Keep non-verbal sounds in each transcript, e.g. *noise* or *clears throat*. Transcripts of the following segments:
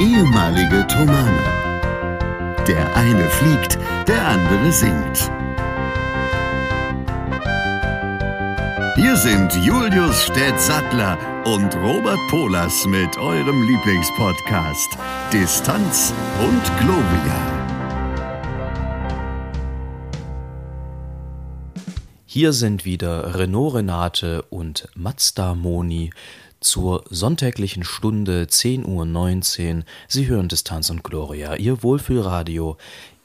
ehemalige Tomane. Der eine fliegt, der andere singt. Hier sind Julius Städtsattler und Robert Polas mit eurem Lieblingspodcast Distanz und Globia. Hier sind wieder Renault Renate und Mazda Moni zur sonntäglichen Stunde 10.19 Uhr. Sie hören Distanz und Gloria, Ihr Wohlfühlradio,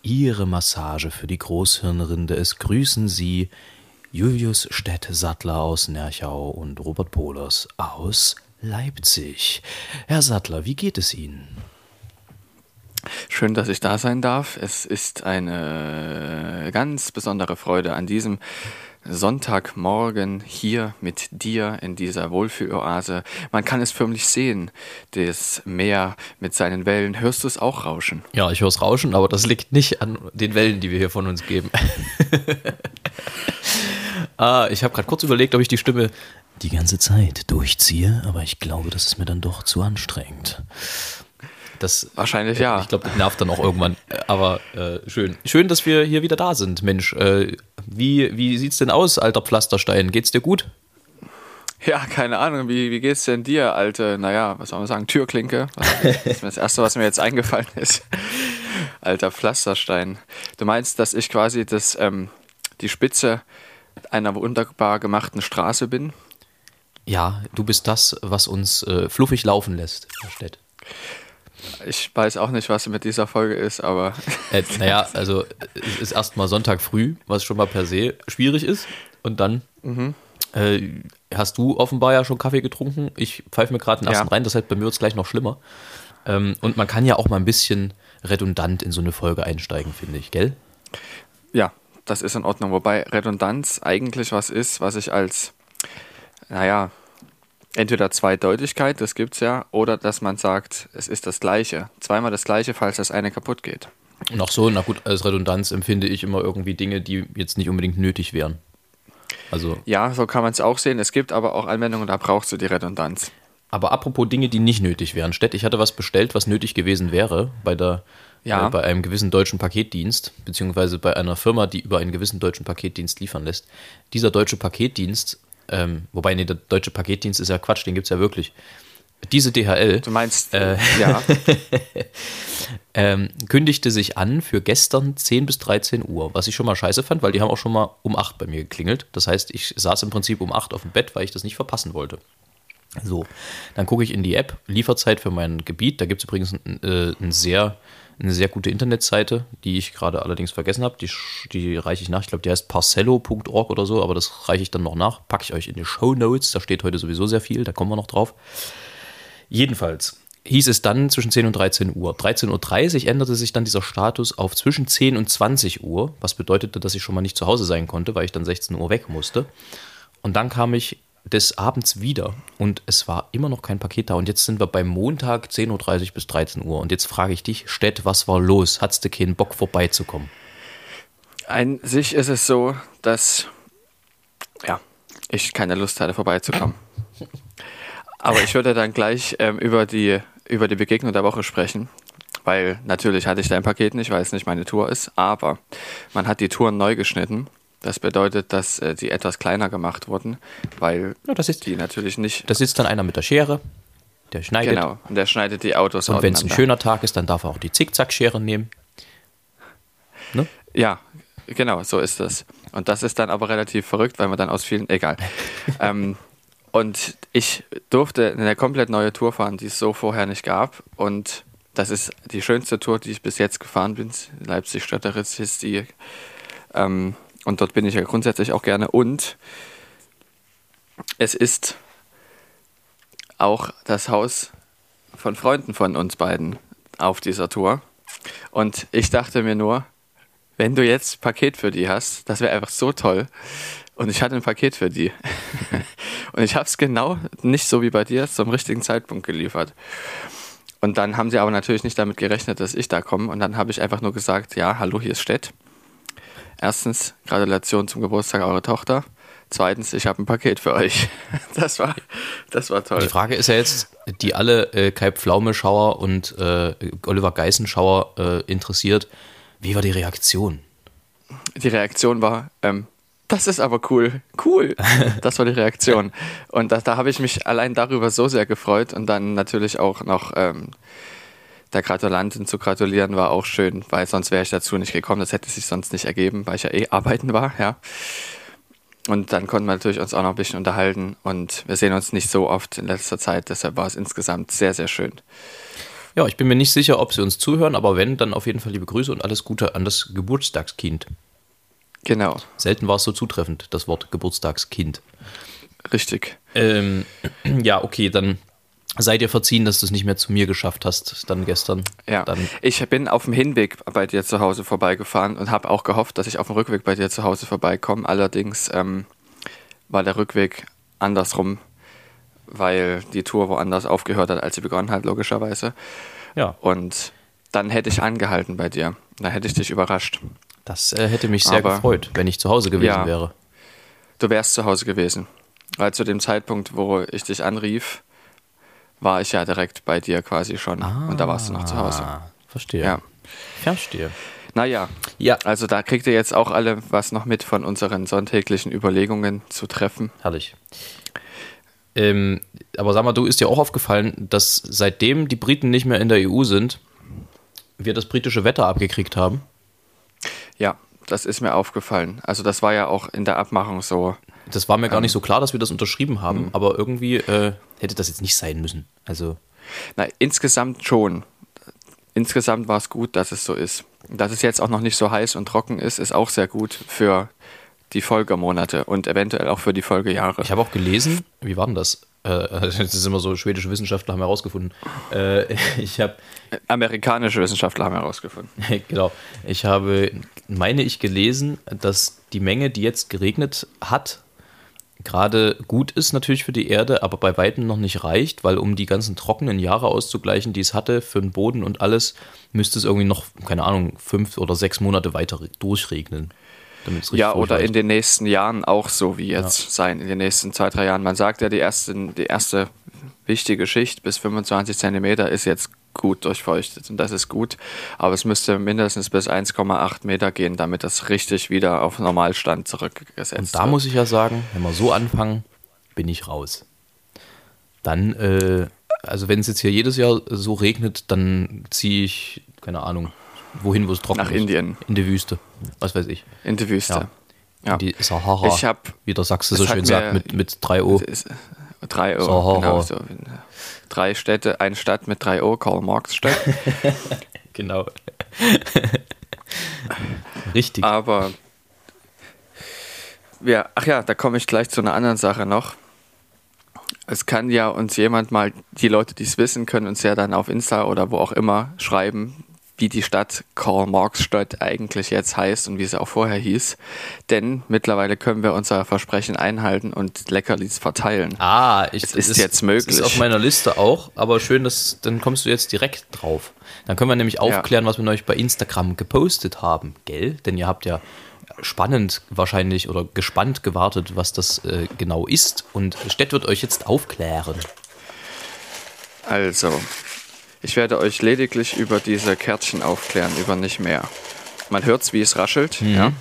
Ihre Massage für die Großhirnrinde. Es grüßen Sie Julius Stett-Sattler aus Nerchau und Robert Pohlers aus Leipzig. Herr Sattler, wie geht es Ihnen? Schön, dass ich da sein darf. Es ist eine ganz besondere Freude an diesem Sonntagmorgen hier mit dir in dieser Wohlfühloase. Man kann es förmlich sehen, das Meer mit seinen Wellen. Hörst du es auch rauschen? Ja, ich höre es rauschen, aber das liegt nicht an den Wellen, die wir hier von uns geben. *laughs* ah, ich habe gerade kurz überlegt, ob ich die Stimme die ganze Zeit durchziehe, aber ich glaube, das ist mir dann doch zu anstrengend. Das, Wahrscheinlich ja. Ich glaube, das nervt dann auch irgendwann. Aber äh, schön. Schön, dass wir hier wieder da sind, Mensch. Äh, wie wie sieht's denn aus, alter Pflasterstein? Geht's dir gut? Ja, keine Ahnung. Wie, wie geht's denn dir, alte, naja, was soll man sagen, Türklinke? Das ist das Erste, was mir jetzt eingefallen ist. Alter Pflasterstein. Du meinst, dass ich quasi das, ähm, die Spitze einer wunderbar gemachten Straße bin? Ja, du bist das, was uns äh, fluffig laufen lässt, Herr Stett. Ich weiß auch nicht, was mit dieser Folge ist, aber. Äh, naja, *laughs* also es ist erstmal Sonntag früh, was schon mal per se schwierig ist. Und dann mhm. äh, hast du offenbar ja schon Kaffee getrunken. Ich pfeife mir gerade den ersten ja. rein, das heißt, bei mir wird es gleich noch schlimmer. Ähm, und man kann ja auch mal ein bisschen redundant in so eine Folge einsteigen, finde ich, gell? Ja, das ist in Ordnung. Wobei Redundanz eigentlich was ist, was ich als, naja, entweder Zweideutigkeit, das gibt es ja, oder dass man sagt, es ist das Gleiche. Zweimal das Gleiche, falls das eine kaputt geht. Und auch so, na gut, als Redundanz empfinde ich immer irgendwie Dinge, die jetzt nicht unbedingt nötig wären. Also. Ja, so kann man es auch sehen. Es gibt aber auch Anwendungen, da brauchst du die Redundanz. Aber apropos Dinge, die nicht nötig wären. Stett, ich hatte was bestellt, was nötig gewesen wäre bei der ja. äh, bei einem gewissen deutschen Paketdienst, beziehungsweise bei einer Firma, die über einen gewissen deutschen Paketdienst liefern lässt. Dieser deutsche Paketdienst ähm, wobei, nee, der deutsche Paketdienst ist ja Quatsch, den gibt es ja wirklich. Diese DHL. Du meinst, äh, ja. *laughs* ähm, kündigte sich an für gestern 10 bis 13 Uhr, was ich schon mal scheiße fand, weil die haben auch schon mal um 8 bei mir geklingelt. Das heißt, ich saß im Prinzip um 8 auf dem Bett, weil ich das nicht verpassen wollte. So, dann gucke ich in die App, Lieferzeit für mein Gebiet. Da gibt es übrigens ein, äh, ein sehr eine sehr gute Internetseite, die ich gerade allerdings vergessen habe. Die, die reiche ich nach. Ich glaube, die heißt parcello.org oder so, aber das reiche ich dann noch nach. Packe ich euch in die Show Notes. Da steht heute sowieso sehr viel, da kommen wir noch drauf. Jedenfalls hieß es dann zwischen 10 und 13 Uhr. 13.30 Uhr änderte sich dann dieser Status auf zwischen 10 und 20 Uhr, was bedeutete, dass ich schon mal nicht zu Hause sein konnte, weil ich dann 16 Uhr weg musste. Und dann kam ich des Abends wieder und es war immer noch kein Paket da. Und jetzt sind wir beim Montag 10.30 Uhr bis 13 Uhr. Und jetzt frage ich dich, Stett, was war los? Hattest du keinen Bock vorbeizukommen? An sich ist es so, dass ja, ich keine Lust hatte, vorbeizukommen. *clears throat* Aber ich würde dann gleich ähm, über, die, über die Begegnung der Woche sprechen. Weil natürlich hatte ich dein Paket nicht, weil es nicht meine Tour ist. Aber man hat die Touren neu geschnitten das bedeutet, dass äh, die etwas kleiner gemacht wurden, weil ja, das ist, die natürlich nicht. Da sitzt dann einer mit der Schere, der schneidet. Genau, und der schneidet die Autos Und wenn es ein schöner Tag ist, dann darf er auch die Zickzackschere nehmen. Ne? Ja, genau, so ist das. Und das ist dann aber relativ verrückt, weil man dann aus vielen. Egal. *laughs* ähm, und ich durfte eine komplett neue Tour fahren, die es so vorher nicht gab. Und das ist die schönste Tour, die ich bis jetzt gefahren bin. Leipzig-Stötteritz ist die. Ähm, und dort bin ich ja grundsätzlich auch gerne. Und es ist auch das Haus von Freunden von uns beiden auf dieser Tour. Und ich dachte mir nur, wenn du jetzt Paket für die hast, das wäre einfach so toll. Und ich hatte ein Paket für die. *laughs* und ich habe es genau nicht so wie bei dir zum richtigen Zeitpunkt geliefert. Und dann haben sie aber natürlich nicht damit gerechnet, dass ich da komme. Und dann habe ich einfach nur gesagt, ja, hallo, hier ist Stett. Erstens, Gratulation zum Geburtstag eurer Tochter. zweitens, ich habe ein Paket für euch. *laughs* Das war, das war toll. Die Frage ist ja jetzt, die alle äh, Kai Pflaume-Schauer und äh, Oliver Geißen-Schauer äh, interessiert, wie war die Reaktion? Die Reaktion war, ähm, das ist aber cool, cool. *laughs* Das war die Reaktion. Und da, da habe ich mich allein darüber so sehr gefreut und dann natürlich auch noch ähm, der Gratulantin zu gratulieren war auch schön, weil sonst wäre ich dazu nicht gekommen. Das hätte sich sonst nicht ergeben, weil ich ja eh arbeiten war, ja. Und dann konnten wir natürlich uns auch noch ein bisschen unterhalten und wir sehen uns nicht so oft in letzter Zeit, deshalb war es insgesamt sehr, sehr schön. Ja, ich bin mir nicht sicher, ob sie uns zuhören, aber wenn, dann auf jeden Fall liebe Grüße und alles Gute an das Geburtstagskind. Genau. Selten war es so zutreffend, das Wort Geburtstagskind. Richtig. Ähm, ja, okay, dann sei dir verziehen, dass du es nicht mehr zu mir geschafft hast, dann gestern. Ja, dann ich bin auf dem Hinweg bei dir zu Hause vorbeigefahren und habe auch gehofft, dass ich auf dem Rückweg bei dir zu Hause vorbeikomme. Allerdings ähm, war der Rückweg andersrum, weil die Tour woanders aufgehört hat, als sie begonnen hat, logischerweise. Ja. Und dann hätte ich angehalten bei dir. Da hätte ich dich überrascht. Das äh, hätte mich sehr Aber- gefreut, wenn ich zu Hause gewesen Ja. wäre. Du wärst zu Hause gewesen. Weil zu dem Zeitpunkt, wo ich dich anrief, war ich ja direkt bei dir quasi schon. Und da warst du noch zu Hause. Ah, verstehe. Ja. Verstehe. Naja, Ja, also da kriegt ihr jetzt auch alle was noch mit von unseren sonntäglichen Überlegungen zu treffen. herrlich. Ähm, aber sag mal, du ist dir auch aufgefallen, dass seitdem die Briten nicht mehr in der EU sind, wir das britische Wetter abgekriegt haben. Ja, das ist mir aufgefallen. Also das war ja auch in der Abmachung so. Das war mir Ähm. gar nicht so klar, dass wir das unterschrieben haben, Hm. aber irgendwie äh, hätte das jetzt nicht sein müssen. Also, Na, insgesamt schon. Insgesamt war es gut, dass es so ist. Dass es jetzt auch noch nicht so heiß und trocken ist, ist auch sehr gut für die Folgemonate und eventuell auch für die Folgejahre. ich habe auch gelesen, wie war denn das? Äh, *laughs* das ist immer so, schwedische Wissenschaftler haben herausgefunden. Äh, *laughs* ich habe Amerikanische Wissenschaftler haben herausgefunden. *laughs* genau. Ich habe, meine ich, gelesen, dass die Menge, die jetzt geregnet hat, gerade gut ist natürlich für die Erde, aber bei weitem noch nicht reicht, weil um die ganzen trockenen Jahre auszugleichen, die es hatte für den Boden und alles, müsste es irgendwie noch, keine Ahnung, fünf oder sechs Monate weiter durchregnen. Ja, oder in den nächsten Jahren auch so wie jetzt sein, in den nächsten zwei, drei Jahren. Man sagt ja, die erste, die erste wichtige Schicht bis 25 Zentimeter ist jetzt gut durchfeuchtet und das ist gut, aber es müsste mindestens bis 1,8 Meter gehen, damit das richtig wieder auf Normalstand zurückgesetzt Und da wird. muss ich ja sagen, wenn wir so anfangen, bin ich raus. Dann, äh, also wenn es jetzt hier jedes Jahr so regnet, dann ziehe ich, keine Ahnung, wohin, wo es trocken Nach ist. Indien. In die Wüste. Was weiß ich. in die Wüste. Ja. In die Sahara. Ich hab- wie der Sachse so schön sagt, mit, mit 3 O. Es ist, äh, drei O, Sahara. genau so. Drei Städte, eine Stadt mit drei O, Karl Marx Stadt. *laughs* Genau. *laughs* Richtig. Aber ja, ach ja, da komme ich gleich zu einer anderen Sache noch. Es kann ja uns jemand mal, die Leute, die es wissen, können uns ja dann auf Insta oder wo auch immer schreiben, wie die Stadt Karl Marx Stadt eigentlich jetzt heißt und wie sie auch vorher hieß. Denn mittlerweile können wir unser Versprechen einhalten und Leckerlis verteilen. Ah, ich, Es ist jetzt möglich. Ist auf meiner Liste auch, aber schön, dass dann kommst du jetzt direkt drauf. Dann können wir nämlich aufklären, was wir euch bei Instagram gepostet haben, gell? Denn ihr habt ja spannend wahrscheinlich oder gespannt gewartet, was das äh, genau ist. Und Stett wird euch jetzt aufklären. Also, ich werde euch lediglich über diese Kärtchen aufklären, über nicht mehr. Man hört's, wie es raschelt. Mhm. Ja.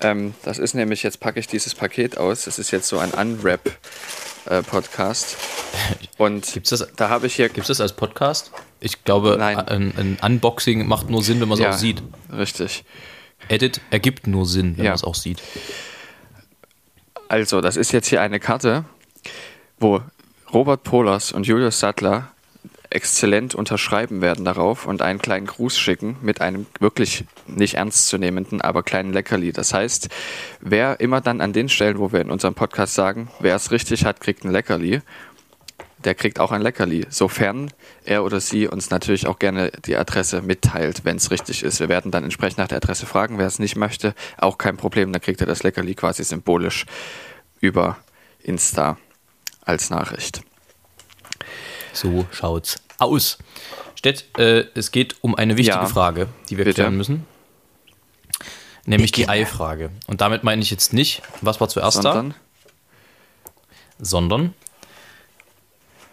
Ähm, das ist nämlich, jetzt packe ich dieses Paket aus. Das ist jetzt so ein Unwrap-Podcast. *laughs* Und Gibt's das- da habe ich hier. Gibt es das als Podcast? Ich glaube, ein, ein Unboxing macht nur Sinn, wenn man es ja, auch sieht. Richtig. Edit ergibt nur Sinn, wenn Ja. man es auch sieht. Also, das ist jetzt hier eine Karte, wo Robert Pohlers und Julius Sattler exzellent unterschreiben werden darauf und einen kleinen Gruß schicken mit einem wirklich nicht ernstzunehmenden, aber kleinen Leckerli. Das heißt, wer immer dann an den Stellen, wo wir in unserem Podcast sagen, wer es richtig hat, kriegt ein Leckerli, der kriegt auch ein Leckerli, sofern er oder sie uns natürlich auch gerne die Adresse mitteilt, wenn es richtig ist. Wir werden dann entsprechend nach der Adresse fragen. Wer es nicht möchte, auch kein Problem, dann kriegt er das Leckerli quasi symbolisch über Insta als Nachricht. So schaut's aus. Stett, äh, es geht um eine wichtige Ja, Frage, die wir bitte. klären müssen. Nämlich die Eifrage. Und damit meine ich jetzt nicht, was war zuerst sondern? da? Sondern,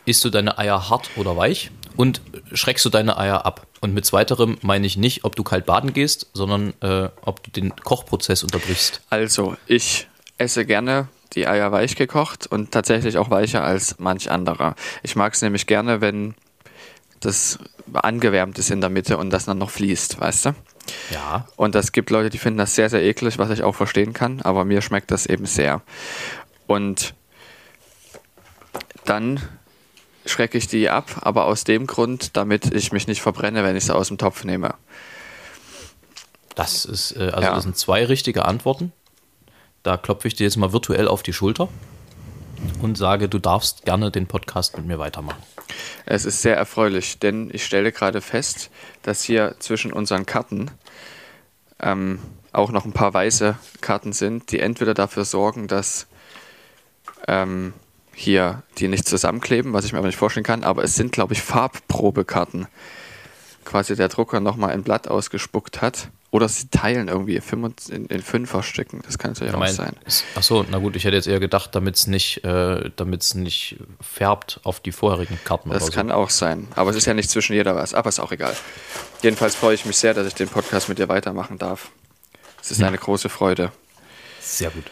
isst du deine Eier hart oder weich und schreckst du deine Eier ab? Und mit zweiterem meine ich nicht, ob du kalt baden gehst, sondern äh, ob du den Kochprozess unterbrichst. Also, ich esse gerne die Eier weich gekocht und tatsächlich auch weicher als manch anderer. Ich mag es nämlich gerne, wenn das angewärmt ist in der Mitte und das dann noch fließt, weißt du? Ja. Und es gibt Leute, die finden das sehr, sehr eklig, was ich auch verstehen kann, aber mir schmeckt das eben sehr. Und dann schrecke ich die ab, aber aus dem Grund, damit ich mich nicht verbrenne, wenn ich sie aus dem Topf nehme. Das ist, äh, also ja. das sind zwei richtige Antworten. Da klopfe ich dir jetzt mal virtuell auf die Schulter und sage, du darfst gerne den Podcast mit mir weitermachen. Es ist sehr erfreulich, denn ich stelle gerade fest, dass hier zwischen unseren Karten ähm, auch noch ein paar weiße Karten sind, die entweder dafür sorgen, dass ähm, hier die nicht zusammenkleben, was ich mir aber nicht vorstellen kann, aber es sind, glaube ich, Farbprobekarten. Quasi der Drucker nochmal ein Blatt ausgespuckt hat. Oder sie teilen irgendwie in, in Fünferstücken. Das kann natürlich auch mein, sein. Achso, na gut, ich hätte jetzt eher gedacht, damit es nicht, äh, nicht färbt auf die vorherigen Karten. Das kann so. auch sein. Aber es ist ja nicht zwischen jeder was. Aber ist auch egal. Jedenfalls freue ich mich sehr, dass ich den Podcast mit dir weitermachen darf. Es ist ja. eine große Freude. Sehr gut.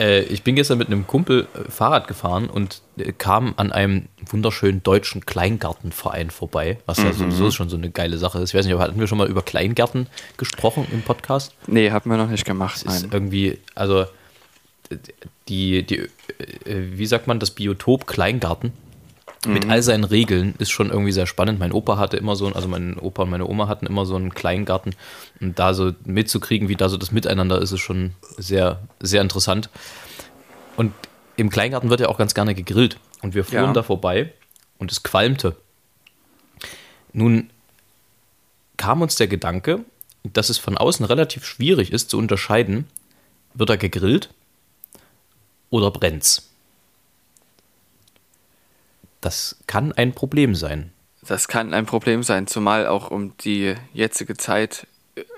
Äh, ich bin gestern mit einem Kumpel äh, Fahrrad gefahren und äh, kam an einem wunderschönen deutschen Kleingartenverein vorbei, was mhm. ja sowieso schon so eine geile Sache ist. Ich weiß nicht, hatten wir schon mal über Kleingärten gesprochen im Podcast? Nee, haben wir noch nicht gemacht. Das ist irgendwie, also die, die, wie sagt man, das Biotop Kleingarten mit mhm. all seinen Regeln ist schon irgendwie sehr spannend. Mein Opa hatte immer so, also mein Opa und meine Oma hatten immer so einen Kleingarten und da so mitzukriegen, wie da so das Miteinander ist, ist schon sehr, sehr interessant. Und im Kleingarten wird ja auch ganz gerne gegrillt und wir fuhren ja. da vorbei und es qualmte. Nun kam uns der Gedanke, dass es von außen relativ schwierig ist zu unterscheiden, wird er gegrillt oder brennt's. Das kann ein Problem sein. Das kann ein Problem sein, zumal auch um die jetzige Zeit,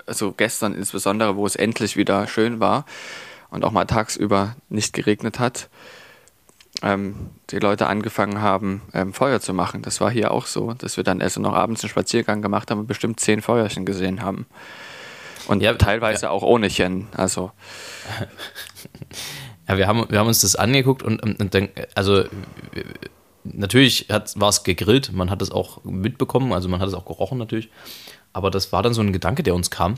also gestern insbesondere, wo es endlich wieder schön war und auch mal tagsüber nicht geregnet hat, ähm, die Leute angefangen haben, ähm, Feuer zu machen. Das war hier auch so, dass wir dann erst noch abends einen Spaziergang gemacht haben und bestimmt zehn Feuerchen gesehen haben. Und ja, teilweise ja. auch ohne Chen. Also. *laughs* Ja, wir haben, wir haben uns das angeguckt und, und, und dann, also natürlich war es gegrillt, man hat es auch mitbekommen, also man hat es auch gerochen natürlich. Aber das war dann so ein Gedanke, der uns kam,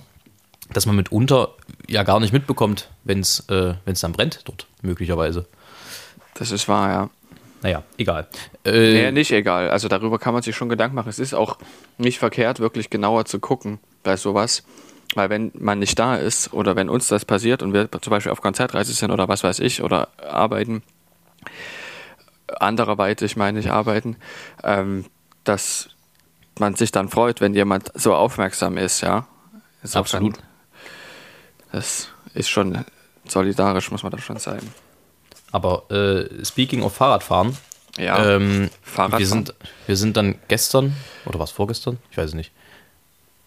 dass man mitunter ja gar nicht mitbekommt, wenn es äh, dann brennt dort, möglicherweise. Das ist wahr, ja. Naja, egal. Äh, nee, nicht egal. Also darüber kann man sich schon Gedanken machen. Es ist auch nicht verkehrt, wirklich genauer zu gucken bei sowas. Weil wenn man nicht da ist oder wenn uns das passiert und wir zum Beispiel auf Konzertreise sind oder was weiß ich oder arbeiten, andererweitig meine ich arbeiten, ähm, dass man sich dann freut, wenn jemand so aufmerksam ist, ja. Insofern, Absolut. Das ist schon solidarisch, muss man da schon sagen. Aber äh, speaking of Fahrradfahren, ja, ähm, Fahrradfahren. Wir, sind, wir sind dann gestern, oder was vorgestern? Ich weiß es nicht.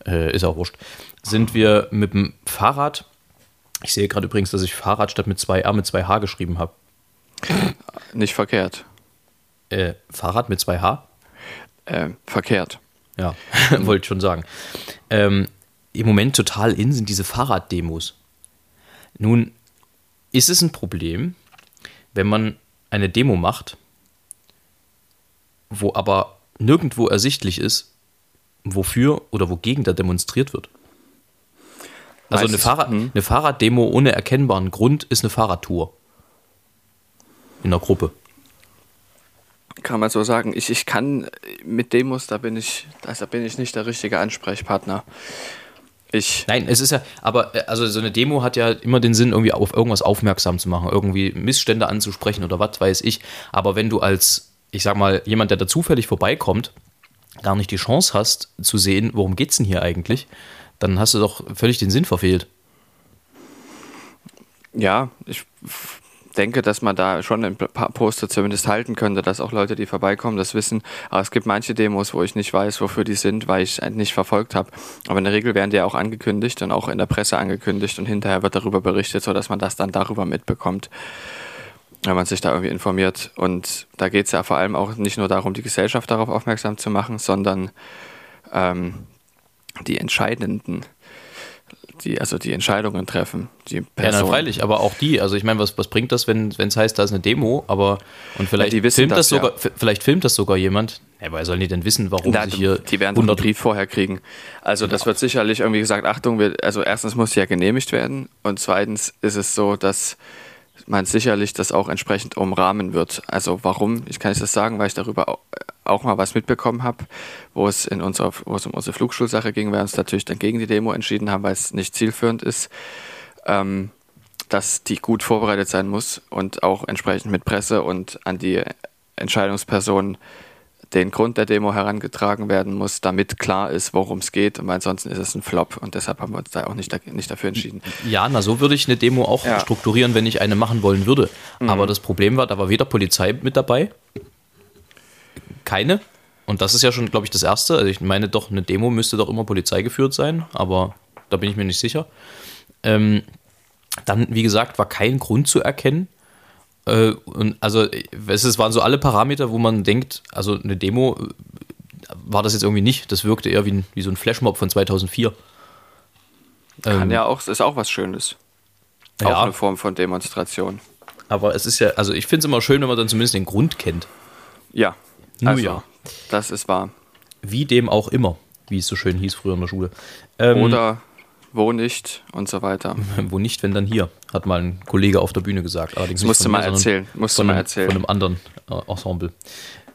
Äh, ist auch wurscht. Sind wir mit dem Fahrrad, ich sehe gerade übrigens, dass ich Fahrrad statt mit zwei R mit zwei H geschrieben habe. Nicht verkehrt. Äh, Fahrrad mit zwei H? Äh, verkehrt. Ja, *laughs* wollte ich schon sagen. Ähm, Im Moment total in sind diese Fahrraddemos. Nun ist es ein Problem, wenn man eine Demo macht, wo aber nirgendwo ersichtlich ist, wofür oder wogegen da demonstriert wird. Also eine, Fahrrad, hm. eine Fahrraddemo ohne erkennbaren Grund ist eine Fahrradtour. In der Gruppe kann man so sagen. Ich, ich kann mit Demos, da bin ich, also bin ich nicht der richtige Ansprechpartner. Ich Nein, es ist ja, aber äh, also so eine Demo hat ja immer den Sinn, irgendwie auf irgendwas aufmerksam zu machen, irgendwie Missstände anzusprechen oder was weiß ich. Aber wenn du als, ich sag mal, jemand, der da zufällig vorbeikommt, gar nicht die Chance hast zu sehen, worum geht's denn hier eigentlich, dann hast du doch völlig den Sinn verfehlt. Ja, ich denke, dass man da schon ein paar Poster zumindest halten könnte, dass auch Leute, die vorbeikommen, das wissen. Aber es gibt manche Demos, wo ich nicht weiß, wofür die sind, weil ich nicht verfolgt habe. Aber in der Regel werden die ja auch angekündigt und auch in der Presse angekündigt und hinterher wird darüber berichtet, sodass man das dann darüber mitbekommt, wenn man sich da irgendwie informiert. Und da geht es ja vor allem auch nicht nur darum, die Gesellschaft darauf aufmerksam zu machen, sondern ähm, die entscheidenden die also die Entscheidungen treffen. Die Person. Ja, na, freilich, aber auch die. Also ich meine, was, was bringt das, wenn es heißt, da ist eine Demo, aber und vielleicht ja, filmt das, das sogar, ja. vielleicht filmt das sogar jemand. Ja, woher sollen die denn wissen, warum Na, sich hier die werden 100 einen Brief vorher kriegen. Also das wird sicherlich irgendwie gesagt, Achtung, wir, also erstens muss ja genehmigt werden und zweitens ist es so, dass man sicherlich das auch entsprechend umrahmen wird. Also warum? Ich kann es das sagen, weil ich darüber auch mal was mitbekommen habe, wo es in unserer, wo es um unsere Flugschulsache ging, wir uns natürlich dann gegen die Demo entschieden haben, weil es nicht zielführend ist, ähm, dass die gut vorbereitet sein muss und auch entsprechend mit Presse und an die Entscheidungspersonen den Grund der Demo herangetragen werden muss, damit klar ist, worum es geht. Und ansonsten ist es ein Flop und deshalb haben wir uns da auch nicht, da, nicht dafür entschieden. Ja, na, so würde ich eine Demo auch ja. strukturieren, wenn ich eine machen wollen würde. Mhm. Aber das Problem war, da war weder Polizei mit dabei, keine. Und das ist ja schon, glaube ich, das Erste. Also ich meine doch, eine Demo müsste doch immer Polizei geführt sein, aber da bin ich mir nicht sicher. Ähm, dann, wie gesagt, war kein Grund zu erkennen. Äh, und also es waren so alle Parameter, wo man denkt, also eine Demo äh, war das jetzt irgendwie nicht. Das wirkte eher wie, wie so ein Flashmob von 2004. Kann ähm, ja auch, ist auch was Schönes. Auch ja, eine Form von Demonstration. Aber es ist ja, also ich finde es immer schön, wenn man dann zumindest den Grund kennt. Ja, also, ja. Das ist wahr. Wie dem auch immer, wie es so schön hieß früher in der Schule. Ähm, Oder wo nicht und so weiter. *laughs* Wo nicht, wenn dann hier, hat mal ein Kollege auf der Bühne gesagt. Allerdings das musst du mal erzählen. Musst du mal erzählen. Von einem anderen äh, Ensemble.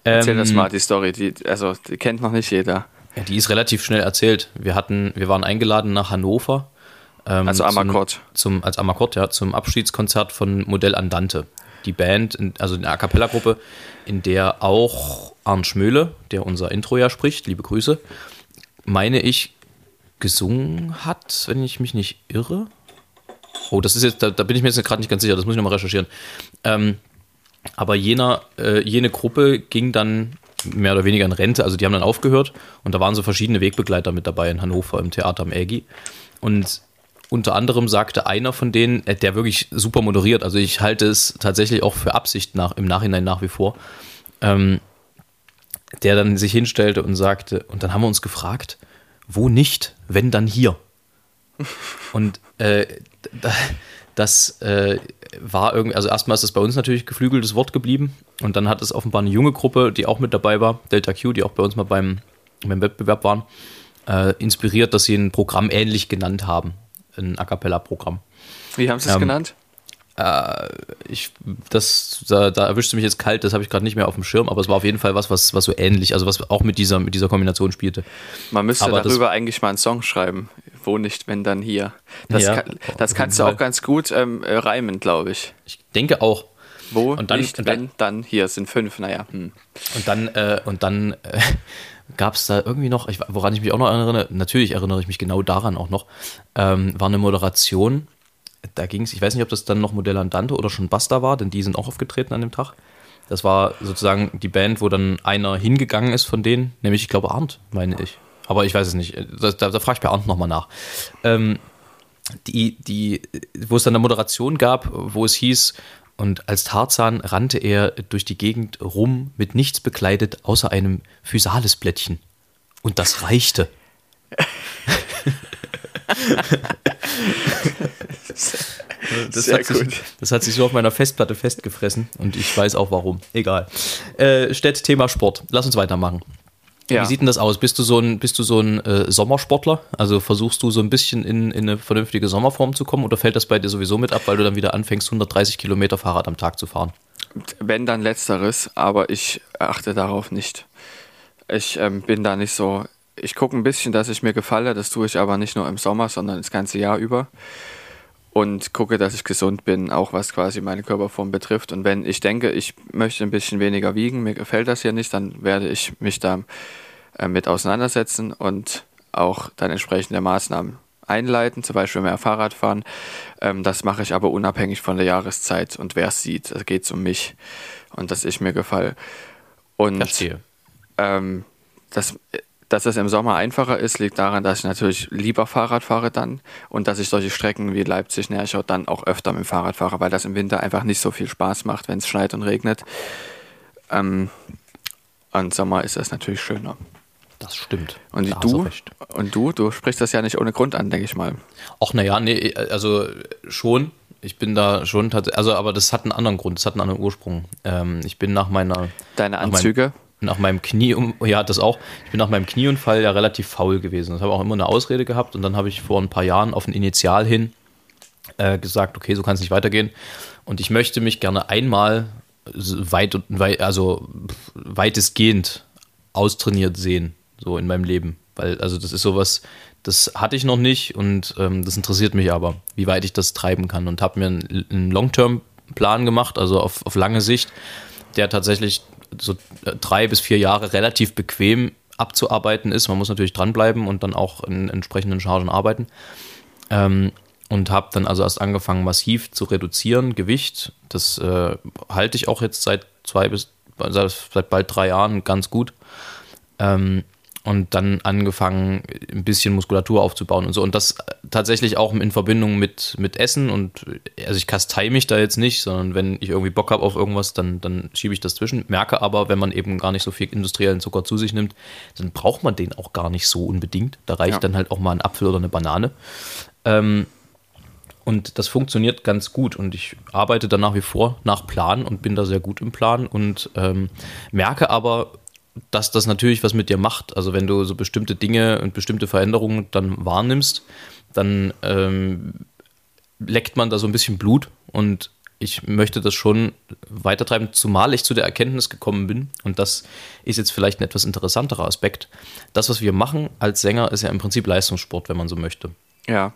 Erzähl ähm, das mal, die Story. Die, also, die kennt noch nicht jeder. Ja, die ist relativ schnell erzählt. Wir, hatten, wir waren eingeladen nach Hannover. Ähm, also Amakord. Zum, zum, als Amakord, ja, zum Abschiedskonzert von Modell Andante. Die Band, also eine A Cappella-Gruppe, in der auch Arndt Schmöhle, der unser Intro ja spricht, liebe Grüße, meine ich, gesungen hat, wenn ich mich nicht irre. Oh, das ist jetzt, da, da bin ich mir jetzt gerade nicht ganz sicher, das muss ich nochmal recherchieren. Ähm, aber jener, äh, jene Gruppe ging dann mehr oder weniger in Rente, also die haben dann aufgehört und da waren so verschiedene Wegbegleiter mit dabei in Hannover im Theater am Ägi. Und unter anderem sagte einer von denen, äh, der wirklich super moderiert, also ich halte es tatsächlich auch für Absicht nach, im Nachhinein nach wie vor, ähm, der dann sich hinstellte und sagte, und dann haben wir uns gefragt, wo nicht, wenn dann hier? *laughs* Und äh, das äh, war irgendwie, also erstmal ist das bei uns natürlich geflügeltes Wort geblieben und dann hat es offenbar eine junge Gruppe, die auch mit dabei war, Delta Q, die auch bei uns mal beim, beim Wettbewerb waren, äh, inspiriert, dass sie ein Programm ähnlich genannt haben, ein A Cappella-Programm. Wie haben sie es ähm, genannt? Äh, ich, das, da, da erwischst du mich jetzt kalt, das habe ich gerade nicht mehr auf dem Schirm, aber es war auf jeden Fall was, was, was so ähnlich, also was auch mit dieser, mit dieser Kombination spielte. Man müsste aber darüber das, eigentlich mal einen Song schreiben. Wo nicht, wenn dann hier. Das, ja, kann, das kannst du auch ganz gut ähm, äh, reimen, glaube ich. Ich denke auch. Wo und dann, nicht, und dann, wenn dann hier sind fünf, naja. Hm. Und dann, äh, und dann äh, *laughs* gab es da irgendwie noch, ich, woran ich mich auch noch erinnere, natürlich erinnere ich mich genau daran auch noch, ähm, war eine Moderation da ging es, ich weiß nicht, ob das dann noch Modell Andante oder schon Basta war, denn die sind auch aufgetreten an dem Tag. Das war sozusagen die Band, wo dann einer hingegangen ist von denen, nämlich ich glaube Arndt, meine ich. Aber ich weiß es nicht. Da, da, da frage ich bei Arndt nochmal nach. Ähm, die, die, wo es dann eine Moderation gab, wo es hieß, und als Tarzan rannte er durch die Gegend rum, mit nichts bekleidet, außer einem Physalis-Blättchen. Und das reichte. *laughs* Das Sehr hat, sich, das hat sich so auf meiner Festplatte festgefressen und ich weiß auch warum. Egal. Äh, Stett, Thema Sport. Lass uns weitermachen. Ja. Wie sieht denn das aus? Bist du so ein, bist du so ein äh, Sommersportler? Also versuchst du so ein bisschen in, in eine vernünftige Sommerform zu kommen oder fällt das bei dir sowieso mit ab, weil du dann wieder anfängst, 130 Kilometer Fahrrad am Tag zu fahren? Wenn dann letzteres, aber ich achte darauf nicht. Ich ähm, bin da nicht so. Ich gucke ein bisschen, dass ich mir gefalle. Das tue ich aber nicht nur im Sommer, sondern das ganze Jahr über und gucke, dass ich gesund bin, auch was quasi meine Körperform betrifft. Und wenn ich denke, ich möchte ein bisschen weniger wiegen, mir gefällt das hier nicht, dann werde ich mich da äh, mit auseinandersetzen und auch dann entsprechende Maßnahmen einleiten, zum Beispiel mehr Fahrrad fahren. Ähm, das mache ich aber unabhängig von der Jahreszeit und wer es sieht. Da geht es um mich und dass ich mir gefalle. Und ähm, das, dass es im Sommer einfacher ist, liegt daran, dass ich natürlich lieber Fahrrad fahre dann und dass ich solche Strecken wie Leipzig-Nerschau dann auch öfter mit dem Fahrrad fahre, weil das im Winter einfach nicht so viel Spaß macht, wenn es schneit und regnet. Ähm, und Sommer ist es natürlich schöner. Das stimmt. Und da du, und du, du sprichst das ja nicht ohne Grund an, denke ich mal. Ach naja, nee, also schon. Ich bin da schon tatsächlich, also aber das hat einen anderen Grund, das hat einen anderen Ursprung. Ähm, ich bin nach meiner. Deine Anzüge? Nach, meinem Knie, ja, das auch. Ich bin nach meinem Knieunfall ja relativ faul gewesen. Das habe auch immer eine Ausrede gehabt und dann habe ich vor ein paar Jahren auf ein Initial hin äh, gesagt, okay, so kann es nicht weitergehen. Und ich möchte mich gerne einmal weit, weit also weitestgehend austrainiert sehen so in meinem Leben. Weil, also das ist sowas, das hatte ich noch nicht und ähm, das interessiert mich aber, wie weit ich das treiben kann. Und habe mir einen, einen Long-Term-Plan gemacht, also auf, auf lange Sicht, der tatsächlich so äh, drei bis vier Jahre relativ bequem abzuarbeiten ist. Man muss natürlich dranbleiben und dann auch in entsprechenden Chargen arbeiten. Ähm, und habe dann also erst angefangen, massiv zu reduzieren, Gewicht. Das äh, halte ich auch jetzt seit zwei bis seit bald drei Jahren ganz gut. Ähm, und dann angefangen, ein bisschen Muskulatur aufzubauen und so. Und das tatsächlich auch in Verbindung mit, mit Essen. Und also ich kastei mich da jetzt nicht, sondern wenn ich irgendwie Bock habe auf irgendwas, dann, dann schiebe ich das zwischen. Merke aber, wenn man eben gar nicht so viel industriellen Zucker zu sich nimmt, dann braucht man den auch gar nicht so unbedingt. Da reicht ja. dann halt auch mal ein Apfel oder eine Banane. Ähm, und das funktioniert ganz gut. Und ich arbeite da nach wie vor nach Plan und bin da sehr gut im Plan und ähm, merke aber, dass das natürlich was mit dir macht. Also wenn du so bestimmte Dinge und bestimmte Veränderungen dann wahrnimmst, dann ähm, leckt man da so ein bisschen Blut und ich möchte das schon weitertreiben, zumal ich zu der Erkenntnis gekommen bin, und das ist jetzt vielleicht ein etwas interessanterer Aspekt. Das, was wir machen als Sänger, ist ja im Prinzip Leistungssport, wenn man so möchte. Ja.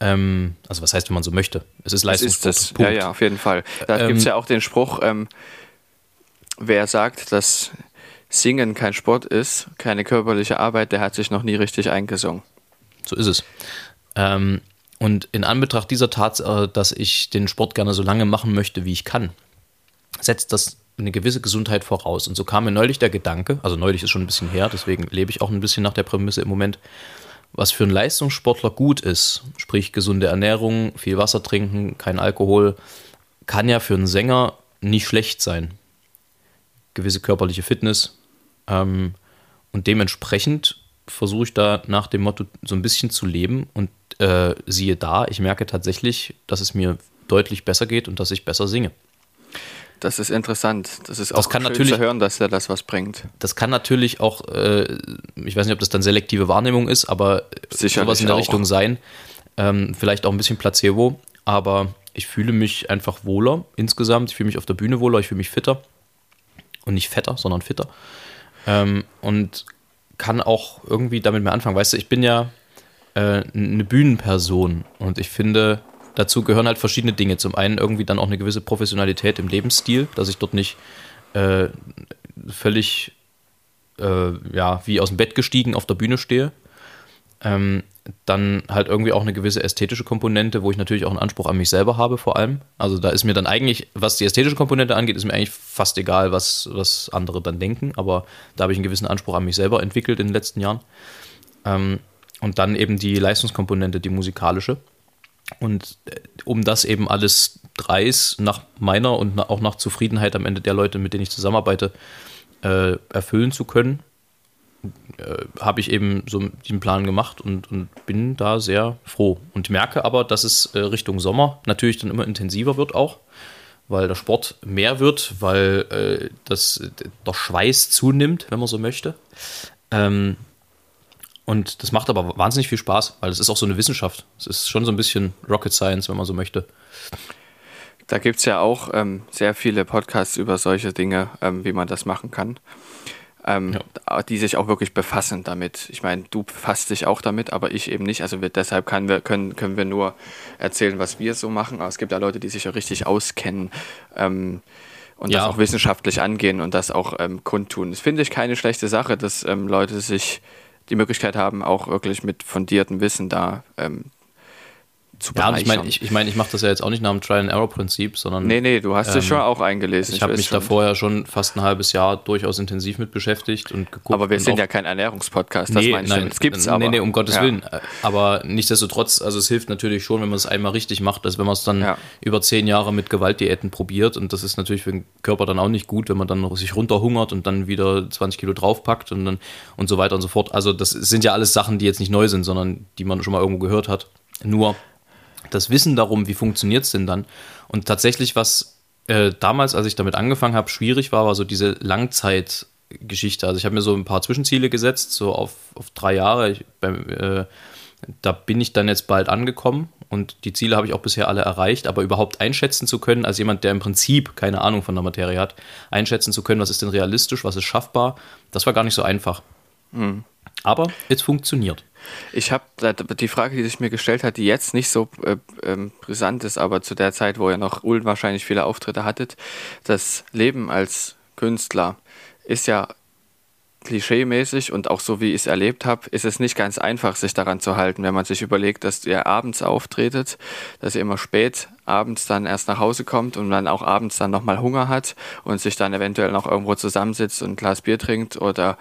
Ähm, also, was heißt, wenn man so möchte? Es ist Leistungssport. Es ist das. Ja, ja, auf jeden Fall. Da ähm, gibt es ja auch den Spruch, ähm, wer sagt, dass Singen kein Sport ist, keine körperliche Arbeit, der hat sich noch nie richtig eingesungen. So ist es. Ähm, und in Anbetracht dieser Tatsache, dass ich den Sport gerne so lange machen möchte, wie ich kann, setzt das eine gewisse Gesundheit voraus. Und so kam mir neulich der Gedanke, also neulich ist schon ein bisschen her, deswegen lebe ich auch ein bisschen nach der Prämisse im Moment, was für einen Leistungssportler gut ist, sprich gesunde Ernährung, viel Wasser trinken, kein Alkohol, kann ja für einen Sänger nicht schlecht sein. Gewisse körperliche Fitness, ähm, und dementsprechend versuche ich da nach dem Motto so ein bisschen zu leben und äh, siehe da, ich merke tatsächlich, dass es mir deutlich besser geht und dass ich besser singe. Das ist interessant. Das ist auch das kann schön natürlich, zu hören, dass er das was bringt. Das kann natürlich auch, äh, ich weiß nicht, ob das dann selektive Wahrnehmung ist, aber Sicherlich sowas in der auch. Richtung sein. Ähm, vielleicht auch ein bisschen Placebo, aber ich fühle mich einfach wohler insgesamt. Ich fühle mich auf der Bühne wohler, ich fühle mich fitter. Und nicht fetter, sondern fitter. Ähm, und kann auch irgendwie damit mehr anfangen. Weißt du, ich bin ja äh, eine Bühnenperson und ich finde, dazu gehören halt verschiedene Dinge. Zum einen irgendwie dann auch eine gewisse Professionalität im Lebensstil, dass ich dort nicht äh, völlig äh, ja, wie aus dem Bett gestiegen auf der Bühne stehe. Ähm, dann halt irgendwie auch eine gewisse ästhetische Komponente, wo ich natürlich auch einen Anspruch an mich selber habe, vor allem. Also da ist mir dann eigentlich, was die ästhetische Komponente angeht, ist mir eigentlich fast egal, was, was andere dann denken, aber da habe ich einen gewissen Anspruch an mich selber entwickelt in den letzten Jahren. Ähm, und dann eben die Leistungskomponente, die musikalische. Und äh, um das eben alles dreis nach meiner und auch nach Zufriedenheit am Ende der Leute, mit denen ich zusammenarbeite, äh, erfüllen zu können, äh, habe ich eben so diesen Plan gemacht und, und, bin da sehr froh. Und merke aber, dass es äh, Richtung Sommer natürlich dann immer intensiver wird auch, weil der Sport mehr wird, weil äh, das, der Schweiß zunimmt, wenn man so möchte. Ähm, und das macht aber wahnsinnig viel Spaß, weil es ist auch so eine Wissenschaft. Es ist schon so ein bisschen Rocket Science, wenn man so möchte. Da gibt es ja auch ähm, sehr viele Podcasts über solche Dinge, ähm, wie man das machen kann ähm, ja. die sich auch wirklich befassen damit. Ich meine, du befasst dich auch damit, aber ich eben nicht. Also wir, deshalb wir, können, können wir nur erzählen, was wir so machen. Aber es gibt ja Leute, die sich ja richtig auskennen ähm, und ja. das auch wissenschaftlich angehen und das auch ähm, kundtun. Das finde ich keine schlechte Sache, dass ähm, Leute sich die Möglichkeit haben, auch wirklich mit fundiertem Wissen da ähm, zu Ja, und ich meine, ich, ich, mein, ich mache das ja jetzt auch nicht nach dem Trial-and-Error-Prinzip, sondern. Nee, nee, du hast ähm, dich schon auch eingelesen. Ich habe mich schon. da vorher schon fast ein halbes Jahr durchaus intensiv mit beschäftigt und geguckt. Aber wir sind ja kein Ernährungspodcast, das nee, meine ich nein, Das gibt's aber. Nee, nee, um Gottes ja. Willen. Aber nichtsdestotrotz, also es hilft natürlich schon, wenn man es einmal richtig macht, als wenn man es dann ja. über zehn Jahre mit Gewaltdiäten probiert. Und das ist natürlich für den Körper dann auch nicht gut, wenn man dann sich runterhungert und dann wieder 20 Kilo draufpackt und dann und so weiter und so fort. Also das sind ja alles Sachen, die jetzt nicht neu sind, sondern die man schon mal irgendwo gehört hat. Nur das Wissen darum, wie funktioniert es denn dann? Und tatsächlich, was äh, damals, als ich damit angefangen habe, schwierig war, war so diese Langzeitgeschichte. Also ich habe mir so ein paar Zwischenziele gesetzt, so auf, auf drei Jahre. Ich, beim, äh, da bin ich dann jetzt bald angekommen und die Ziele habe ich auch bisher alle erreicht, aber überhaupt einschätzen zu können, als jemand, der im Prinzip keine Ahnung von der Materie hat, einschätzen zu können, was ist denn realistisch, was ist schaffbar, das war gar nicht so einfach. Mhm. Aber es funktioniert. Ich habe die Frage, die sich mir gestellt hat, die jetzt nicht so äh, äh, brisant ist, aber zu der Zeit, wo ihr noch unwahrscheinlich viele Auftritte hattet, das Leben als Künstler ist ja klischeemäßig und auch so wie ich es erlebt habe, ist es nicht ganz einfach, sich daran zu halten, wenn man sich überlegt, dass ihr abends auftretet, dass ihr immer spät abends dann erst nach Hause kommt und dann auch abends dann nochmal Hunger hat und sich dann eventuell noch irgendwo zusammensitzt und ein Glas Bier trinkt oder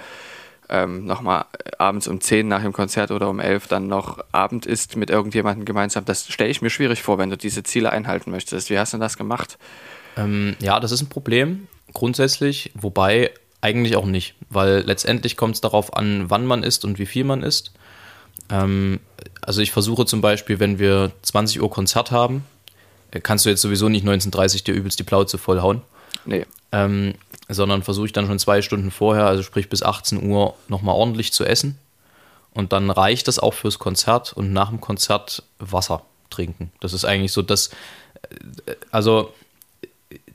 ähm, nochmal abends um 10 nach dem Konzert oder um 11 dann noch Abend isst mit irgendjemandem gemeinsam. Das stelle ich mir schwierig vor, wenn du diese Ziele einhalten möchtest. Wie hast du das gemacht? Ähm, ja, das ist ein Problem grundsätzlich, wobei eigentlich auch nicht, weil letztendlich kommt es darauf an, wann man isst und wie viel man isst. Ähm, also ich versuche zum Beispiel, wenn wir 20 Uhr Konzert haben, äh, kannst du jetzt sowieso nicht 19.30 dir übelst die Plauze vollhauen. Nee. Ähm, sondern versuche ich dann schon zwei Stunden vorher, also sprich bis 18 Uhr, nochmal ordentlich zu essen. Und dann reicht das auch fürs Konzert und nach dem Konzert Wasser trinken. Das ist eigentlich so das, äh, also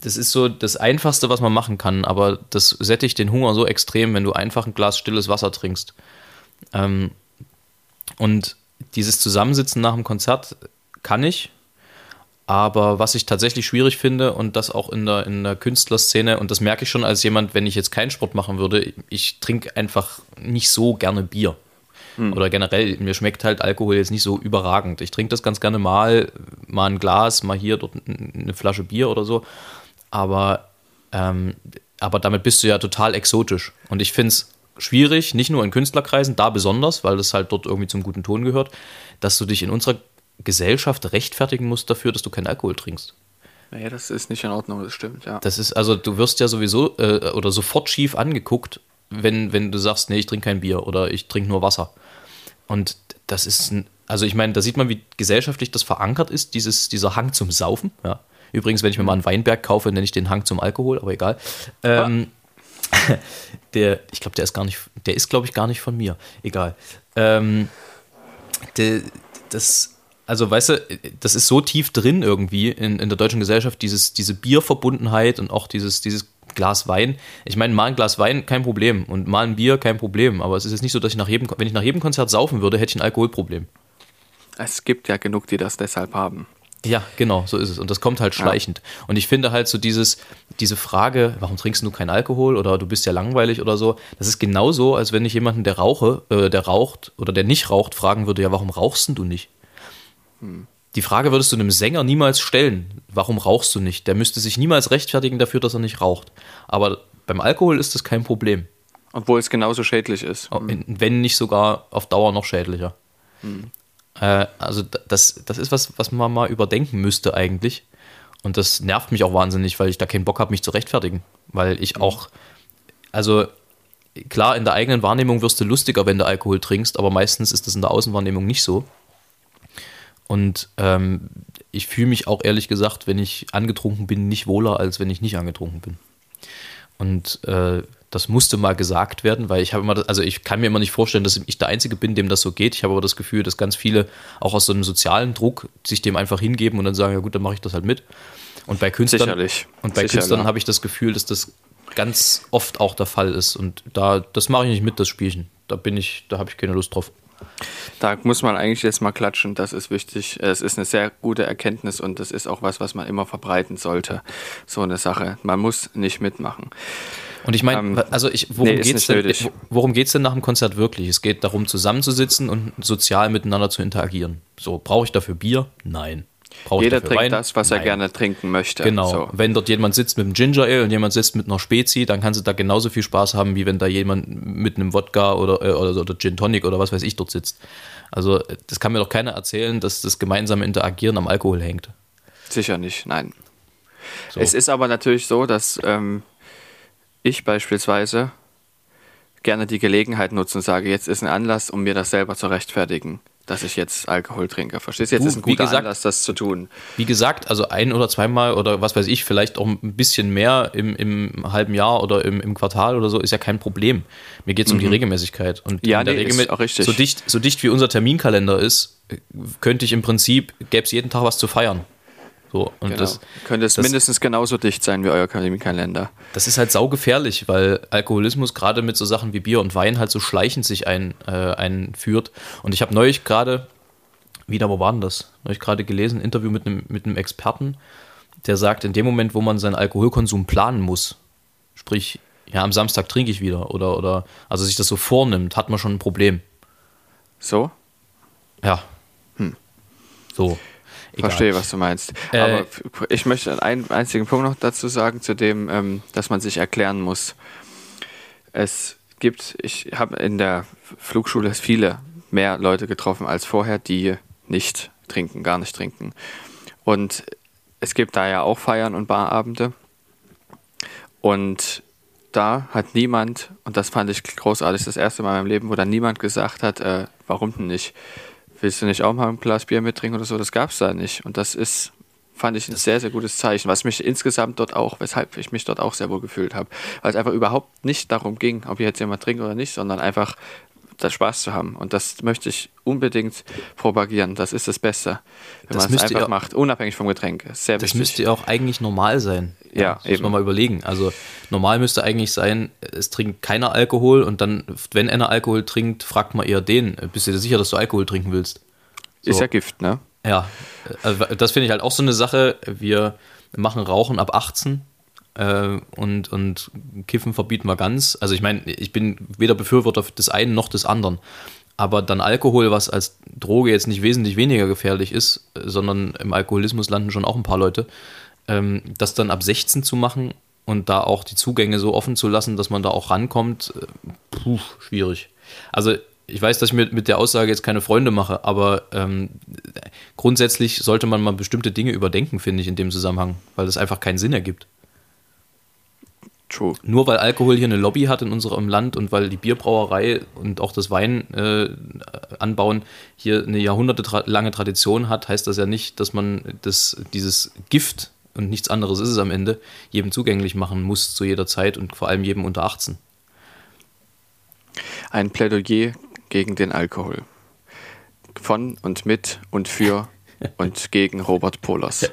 das ist so das Einfachste, was man machen kann, aber das sättigt den Hunger so extrem, wenn du einfach ein Glas stilles Wasser trinkst. Ähm, und dieses Zusammensitzen nach dem Konzert kann ich, aber was ich tatsächlich schwierig finde und das auch in der, in der Künstlerszene, und das merke ich schon als jemand, wenn ich jetzt keinen Sport machen würde, ich trinke einfach nicht so gerne Bier. Hm. Oder generell, mir schmeckt halt Alkohol jetzt nicht so überragend. Ich trinke das ganz gerne mal, mal ein Glas, mal hier, dort eine Flasche Bier oder so. Aber, ähm, aber damit bist du ja total exotisch. Und ich finde es schwierig, nicht nur in Künstlerkreisen, da besonders, weil das halt dort irgendwie zum guten Ton gehört, dass du dich in unserer Gesellschaft rechtfertigen musst dafür, dass du keinen Alkohol trinkst. Naja, das ist nicht in Ordnung, das stimmt, ja. Das ist, also du wirst ja sowieso äh, oder sofort schief angeguckt, wenn, wenn du sagst, nee, ich trinke kein Bier oder ich trinke nur Wasser. Und das ist, also ich meine, da sieht man, wie gesellschaftlich das verankert ist, dieses, dieser Hang zum Saufen. Ja. Übrigens, wenn ich mir mal einen Weinberg kaufe, nenne ich den Hang zum Alkohol, aber egal. Ähm, ah. *laughs* der, ich glaube, der ist gar nicht, der ist, glaube ich, gar nicht von mir. Egal. Ähm, der, das, also weißt du, das ist so tief drin irgendwie in, in der deutschen Gesellschaft, dieses, diese Bierverbundenheit und auch dieses, dieses Glas Wein. Ich meine, mal ein Glas Wein, kein Problem. Und mal ein Bier, kein Problem. Aber es ist jetzt nicht so, dass ich nach jedem, wenn ich nach jedem Konzert saufen würde, hätte ich ein Alkoholproblem. Es gibt ja genug, die das deshalb haben. Ja, genau, so ist es. Und das kommt halt schleichend. Ja. Und ich finde halt so dieses, diese Frage, warum trinkst du keinen Alkohol oder du bist ja langweilig oder so, das ist genauso, als wenn ich jemanden, der rauche, äh, der raucht oder der nicht raucht, fragen würde, ja, warum rauchst du nicht? Die Frage würdest du einem Sänger niemals stellen. Warum rauchst du nicht? Der müsste sich niemals rechtfertigen dafür, dass er nicht raucht. Aber beim Alkohol ist das kein Problem. Obwohl es genauso schädlich ist. Wenn nicht sogar auf Dauer noch schädlicher. Hm. Äh, also das, das ist was, was man mal überdenken müsste eigentlich. Und das nervt mich auch wahnsinnig, weil ich da keinen Bock habe, mich zu rechtfertigen. Weil ich hm. auch, also klar, in der eigenen Wahrnehmung wirst du lustiger, wenn du Alkohol trinkst, aber meistens ist das in der Außenwahrnehmung nicht so. Und ähm, ich fühle mich auch ehrlich gesagt, wenn ich angetrunken bin, nicht wohler, als wenn ich nicht angetrunken bin. Und äh, das musste mal gesagt werden, weil ich habe immer, das, also ich kann mir immer nicht vorstellen, dass ich der Einzige bin, dem das so geht. Ich habe aber das Gefühl, dass ganz viele auch aus so einem sozialen Druck sich dem einfach hingeben und dann sagen, ja gut, dann mache ich das halt mit. Und bei Künstlern, Sicherlich. Und bei Sicher, Künstlern ja. habe ich das Gefühl, dass das ganz oft auch der Fall ist. Und da, das mache ich nicht mit, das Spielchen. Da bin ich, da habe ich keine Lust drauf. Da muss man eigentlich jetzt mal klatschen, das ist wichtig. Es ist eine sehr gute Erkenntnis und das ist auch was, was man immer verbreiten sollte. So eine Sache. Man muss nicht mitmachen. Und ich meine, ähm, also ich, worum nee, geht es denn, worum geht's denn nach dem Konzert wirklich? Es geht darum, zusammenzusitzen und sozial miteinander zu interagieren. So, brauche ich dafür Bier? Nein. Braucht Jeder trinkt Wein? das, was Nein. er gerne trinken möchte. Genau. So. Wenn dort jemand sitzt mit einem Ginger Ale und jemand sitzt mit einer Spezi, dann kannst du da genauso viel Spaß haben, wie wenn da jemand mit einem Wodka oder, äh, oder, oder Gin Tonic oder was weiß ich dort sitzt. Also, das kann mir doch keiner erzählen, dass das gemeinsame Interagieren am Alkohol hängt. Sicher nicht, nein. So. Es ist aber natürlich so, dass ähm, ich beispielsweise gerne die Gelegenheit nutze und sage, jetzt ist ein Anlass, um mir das selber zu rechtfertigen dass ich jetzt Alkohol trinke. Verstehst du? Jetzt du, ist ein guter gesagt, Anlass, das zu tun. Wie gesagt, also ein oder zweimal oder was weiß ich, vielleicht auch ein bisschen mehr im, im halben Jahr oder im, im Quartal oder so, ist ja kein Problem. Mir geht es um die mhm. Regelmäßigkeit. Und ja, nee, ist auch richtig. So dicht, so dicht wie unser Terminkalender ist, könnte ich im Prinzip, gäbe es jeden Tag was zu feiern. So, und genau. das könnte es das, mindestens genauso dicht sein wie euer Kalender. Das ist halt saugefährlich, weil Alkoholismus gerade mit so Sachen wie Bier und Wein halt so schleichend sich ein, äh, einführt. Und ich habe neulich gerade, wieder, wo war denn das? Neulich gerade gelesen, ein Interview mit einem, mit einem Experten, der sagt, in dem Moment, wo man seinen Alkoholkonsum planen muss, sprich, ja, am Samstag trinke ich wieder oder, oder, also sich das so vornimmt, hat man schon ein Problem. So? Ja. Hm. So. Egal. Verstehe, was du meinst. Äh, Aber ich möchte einen einzigen Punkt noch dazu sagen, zu dem, ähm, dass man sich erklären muss. Es gibt, ich habe in der Flugschule viele mehr Leute getroffen als vorher, die nicht trinken, gar nicht trinken. Und es gibt da ja auch Feiern und Barabende. Und da hat niemand, und das fand ich großartig, das erste Mal in meinem Leben, wo dann niemand gesagt hat, äh, warum denn nicht? Willst du nicht auch mal ein Glas Bier mittrinken oder so? Das gab es da nicht. Und das ist, fand ich ein sehr, sehr gutes Zeichen, was mich insgesamt dort auch, weshalb ich mich dort auch sehr wohl gefühlt habe. Weil es einfach überhaupt nicht darum ging, ob ich jetzt jemand trinke oder nicht, sondern einfach das Spaß zu haben. Und das möchte ich unbedingt propagieren. Das ist das Beste, wenn das man es einfach macht, unabhängig vom Getränk. Sehr das wichtig. müsste ja auch eigentlich normal sein. Ja, ja das eben. Muss man mal überlegen. Also normal müsste eigentlich sein, es trinkt keiner Alkohol und dann, wenn einer Alkohol trinkt, fragt man eher den. Bist du dir sicher, dass du Alkohol trinken willst? So. Ist ja Gift, ne? Ja, also das finde ich halt auch so eine Sache. Wir machen Rauchen ab 18 äh, und, und Kiffen verbieten wir ganz. Also ich meine, ich bin weder Befürworter des einen noch des anderen. Aber dann Alkohol, was als Droge jetzt nicht wesentlich weniger gefährlich ist, sondern im Alkoholismus landen schon auch ein paar Leute, ähm, das dann ab 16 zu machen und da auch die Zugänge so offen zu lassen, dass man da auch rankommt, äh, puh, schwierig. Also ich weiß, dass ich mir mit der Aussage jetzt keine Freunde mache, aber ähm, grundsätzlich sollte man mal bestimmte Dinge überdenken, finde ich, in dem Zusammenhang, weil das einfach keinen Sinn ergibt. True. Nur weil Alkohol hier eine Lobby hat in unserem Land und weil die Bierbrauerei und auch das Weinanbauen äh, hier eine jahrhundertelange Tradition hat, heißt das ja nicht, dass man das, dieses Gift und nichts anderes ist es am Ende, jedem zugänglich machen muss zu jeder Zeit und vor allem jedem unter 18. Ein Plädoyer gegen den Alkohol. Von und mit und für *laughs* und gegen Robert Polas.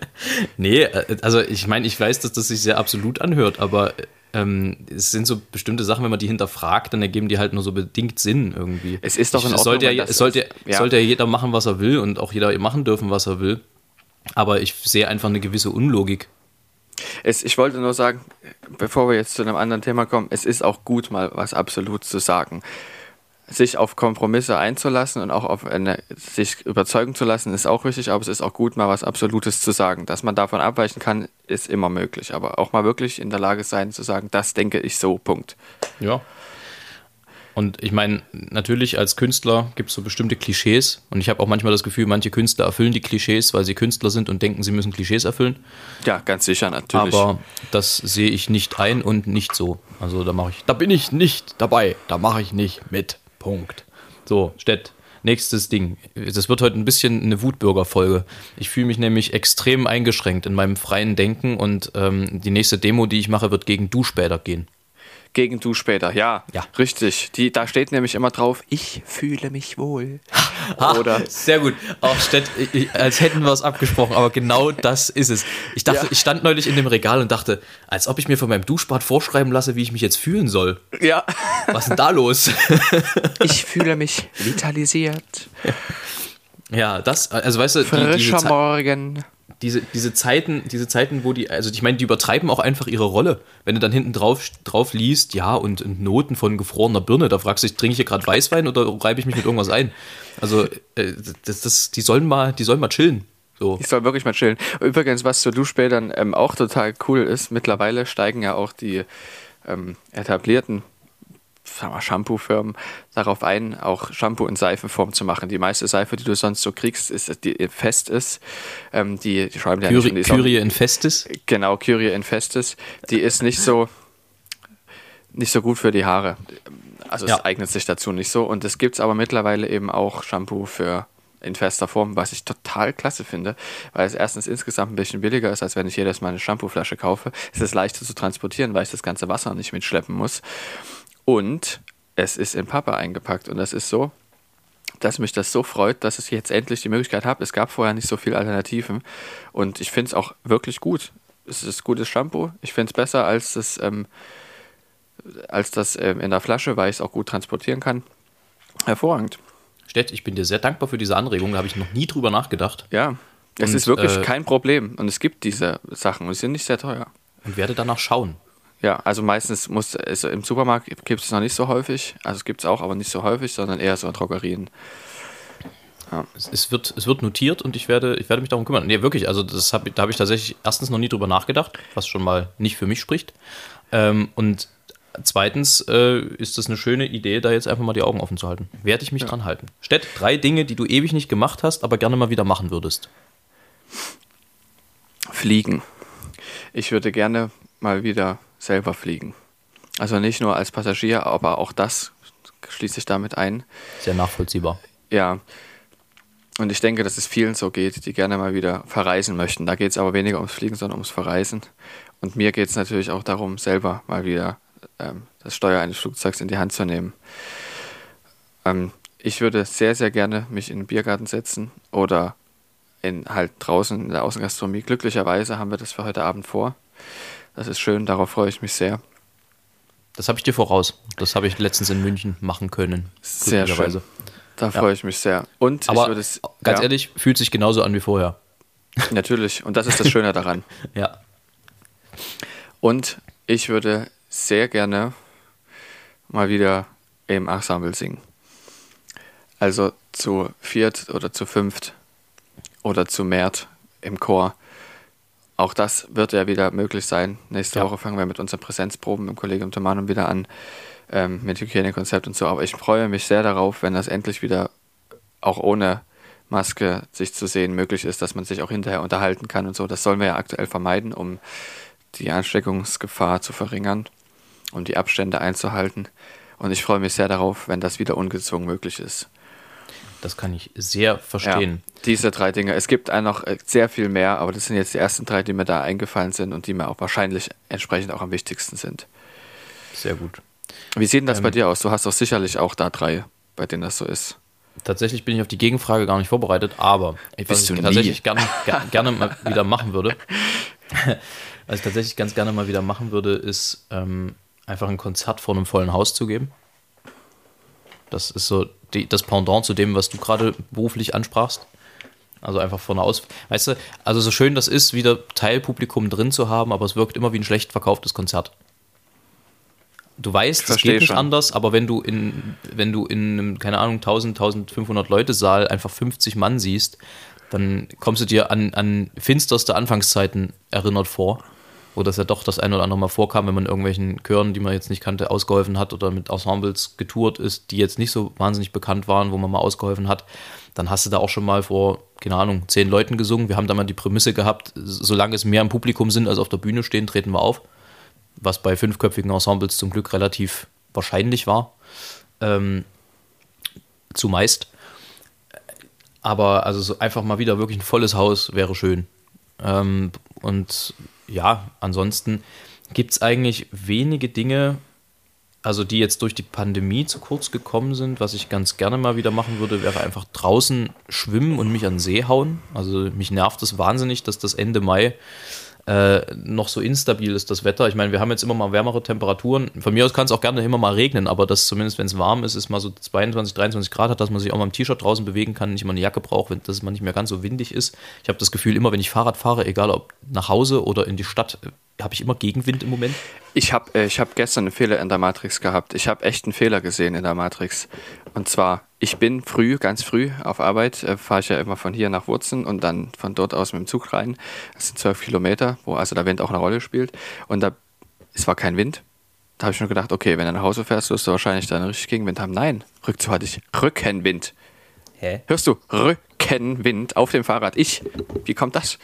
nee, äh, also ich meine, ich weiß, dass das sich sehr absolut anhört, aber ähm, es sind so bestimmte Sachen, wenn man die hinterfragt, dann ergeben die halt nur so bedingt Sinn irgendwie. Es ist doch in Ordnung, sollte ja, es sollte, ja. sollte ja jeder machen, was er will und auch jeder machen dürfen, was er will. Aber ich sehe einfach eine gewisse Unlogik. Es, ich wollte nur sagen, bevor wir jetzt zu einem anderen Thema kommen, es ist auch gut, mal was absolut zu sagen sich auf Kompromisse einzulassen und auch auf eine, sich überzeugen zu lassen, ist auch richtig, aber es ist auch gut, mal was Absolutes zu sagen. Dass man davon abweichen kann, ist immer möglich. Aber auch mal wirklich in der Lage sein zu sagen, das denke ich so, Punkt. Ja. Und ich meine, natürlich als Künstler gibt es so bestimmte Klischees. Und ich habe auch manchmal das Gefühl, manche Künstler erfüllen die Klischees, weil sie Künstler sind und denken, sie müssen Klischees erfüllen. Ja, ganz sicher, natürlich. Aber das sehe ich nicht ein und nicht so. Also da mache ich, da bin ich nicht dabei. Da mache ich nicht mit. Punkt. So, Stett. Nächstes Ding. Das wird heute ein bisschen eine Wutbürger-Folge. Ich fühle mich nämlich extrem eingeschränkt in meinem freien Denken und ähm, die nächste Demo, die ich mache, wird gegen Du später gehen gegen du später. Ja, ja. richtig. Die, da steht nämlich immer drauf, ich fühle mich wohl. *laughs* Oder sehr gut. Auch statt, als hätten wir es abgesprochen, aber genau das ist es. Ich dachte, ja. ich stand neulich in dem Regal und dachte, als ob ich mir von meinem Duschbad vorschreiben lasse, wie ich mich jetzt fühlen soll. Ja. Was ist denn da los? *laughs* ich fühle mich vitalisiert. Ja, das, also weißt du, Frischer die, Morgen diese, diese Zeiten, diese Zeiten, wo die, also ich meine, die übertreiben auch einfach ihre Rolle. Wenn du dann hinten drauf, drauf liest, ja, und, und Noten von gefrorener Birne, da fragst du dich, trinke ich hier gerade Weißwein oder reibe ich mich mit irgendwas ein? Also, äh, das, das, die sollen mal, die sollen mal chillen. So. Ich soll wirklich mal chillen. Übrigens, was zu Duschbädern ähm, auch total cool ist, mittlerweile steigen ja auch die ähm, etablierten Shampoo-Firmen darauf ein, auch Shampoo in Seifenform zu machen. Die meiste Seife, die du sonst so kriegst, ist, die fest ist. Ähm, die, die schreiben ja Kyrie, nicht, Kyrie infestis? Genau, Kyrie infestis. Die ist nicht so, nicht so gut für die Haare. Also ja. es eignet sich dazu nicht so. Und es gibt aber mittlerweile eben auch Shampoo für in fester Form, was ich total klasse finde, weil es erstens insgesamt ein bisschen billiger ist, als wenn ich jedes Mal eine Shampooflasche kaufe. Es ist leichter zu transportieren, weil ich das ganze Wasser nicht mitschleppen muss. Und es ist in Pappe eingepackt. Und das ist so, dass mich das so freut, dass ich jetzt endlich die Möglichkeit habe. Es gab vorher nicht so viele Alternativen. Und ich finde es auch wirklich gut. Es ist gutes Shampoo. Ich finde es besser als das, ähm, als das ähm, in der Flasche, weil ich es auch gut transportieren kann. Hervorragend. Stett, ich bin dir sehr dankbar für diese Anregung. Da habe ich noch nie drüber nachgedacht. Ja, es und, ist wirklich äh, kein Problem. Und es gibt diese Sachen und sie sind nicht sehr teuer. Und werde danach schauen. Ja, also meistens muss es im Supermarkt gibt es noch nicht so häufig. Also es gibt es auch, aber nicht so häufig, sondern eher so in Drogerien. Ja. Es, es, wird, es wird notiert und ich werde, ich werde mich darum kümmern. Nee, wirklich, also das hab, da habe ich tatsächlich erstens noch nie drüber nachgedacht, was schon mal nicht für mich spricht. Ähm, und zweitens äh, ist das eine schöne Idee, da jetzt einfach mal die Augen offen zu halten. Werde ich mich ja. dran halten. Stett, drei Dinge, die du ewig nicht gemacht hast, aber gerne mal wieder machen würdest. Fliegen. Ich würde gerne mal wieder selber fliegen. Also nicht nur als Passagier, aber auch das schließe ich damit ein. Sehr nachvollziehbar. Ja. Und ich denke, dass es vielen so geht, die gerne mal wieder verreisen möchten. Da geht es aber weniger ums Fliegen, sondern ums Verreisen. Und mir geht es natürlich auch darum, selber mal wieder ähm, das Steuer eines Flugzeugs in die Hand zu nehmen. Ähm, ich würde sehr, sehr gerne mich in den Biergarten setzen oder in halt draußen in der Außengastronomie. Glücklicherweise haben wir das für heute Abend vor. Das ist schön, darauf freue ich mich sehr. Das habe ich dir voraus. Das habe ich letztens in München machen können. Sehr schön. Da freue ich mich sehr. Und Aber es, ganz ja. ehrlich, fühlt sich genauso an wie vorher. *laughs* Natürlich. Und das ist das Schöne daran. *laughs* ja. Und ich würde sehr gerne mal wieder im Ensemble singen. Also zu viert oder zu fünft oder zu mehrt im Chor. Auch das wird ja wieder möglich sein. Nächste ja. Woche fangen wir mit unseren Präsenzproben im Kollegium Tomanum wieder an, ähm, mit Hygienekonzept und so. Aber ich freue mich sehr darauf, wenn das endlich wieder auch ohne Maske sich zu sehen möglich ist, dass man sich auch hinterher unterhalten kann und so. Das sollen wir ja aktuell vermeiden, um die Ansteckungsgefahr zu verringern, um die Abstände einzuhalten. Und ich freue mich sehr darauf, wenn das wieder ungezwungen möglich ist. Das kann ich sehr verstehen. Ja, diese drei Dinge. Es gibt noch äh, sehr viel mehr, aber das sind jetzt die ersten drei, die mir da eingefallen sind und die mir auch wahrscheinlich entsprechend auch am wichtigsten sind. Sehr gut. Wie sieht denn das ähm, bei dir aus? Du hast doch sicherlich auch da drei, bei denen das so ist. Tatsächlich bin ich auf die Gegenfrage gar nicht vorbereitet, aber was ich tatsächlich gerne, *laughs* gerne mal wieder machen würde, *laughs* was ich tatsächlich ganz gerne mal wieder machen würde, ist ähm, einfach ein Konzert vor einem vollen Haus zu geben. Das ist so die, das Pendant zu dem, was du gerade beruflich ansprachst. Also einfach von aus. Weißt du, also so schön das ist, wieder Teilpublikum drin zu haben, aber es wirkt immer wie ein schlecht verkauftes Konzert. Du weißt, es geht nicht schon. anders, aber wenn du in, wenn du in einem, keine Ahnung, 1000, 1500 Leute Saal einfach 50 Mann siehst, dann kommst du dir an, an finsterste Anfangszeiten erinnert vor wo das ja doch das ein oder andere Mal vorkam, wenn man irgendwelchen Chören, die man jetzt nicht kannte, ausgeholfen hat oder mit Ensembles getourt ist, die jetzt nicht so wahnsinnig bekannt waren, wo man mal ausgeholfen hat, dann hast du da auch schon mal vor, keine Ahnung, zehn Leuten gesungen. Wir haben da mal die Prämisse gehabt, solange es mehr im Publikum sind, als auf der Bühne stehen, treten wir auf. Was bei fünfköpfigen Ensembles zum Glück relativ wahrscheinlich war. Ähm, zumeist. Aber also so einfach mal wieder wirklich ein volles Haus wäre schön. Ähm, und ja, ansonsten gibt es eigentlich wenige Dinge, also die jetzt durch die Pandemie zu kurz gekommen sind. Was ich ganz gerne mal wieder machen würde, wäre einfach draußen schwimmen und mich an den See hauen. Also mich nervt es wahnsinnig, dass das Ende Mai äh, noch so instabil ist das Wetter. Ich meine, wir haben jetzt immer mal wärmere Temperaturen. Von mir aus kann es auch gerne immer mal regnen, aber dass zumindest, wenn es warm ist, ist mal so 22, 23 Grad hat, dass man sich auch mal im T-Shirt draußen bewegen kann, nicht mal eine Jacke braucht, wenn, dass man nicht mehr ganz so windig ist. Ich habe das Gefühl, immer wenn ich Fahrrad fahre, egal ob nach Hause oder in die Stadt, habe ich immer Gegenwind im Moment. Ich habe äh, hab gestern einen Fehler in der Matrix gehabt. Ich habe echt einen Fehler gesehen in der Matrix. Und zwar, ich bin früh, ganz früh auf Arbeit, äh, fahre ich ja immer von hier nach Wurzen und dann von dort aus mit dem Zug rein. Das sind zwölf Kilometer, wo also der Wind auch eine Rolle spielt. Und da, es war kein Wind. Da habe ich schon gedacht, okay, wenn du nach Hause fährst, wirst du wahrscheinlich dann richtig Gegenwind haben. Nein, Rückzug hatte ich Rückenwind. Hä? Hörst du? Rückenwind auf dem Fahrrad. Ich. Wie kommt das?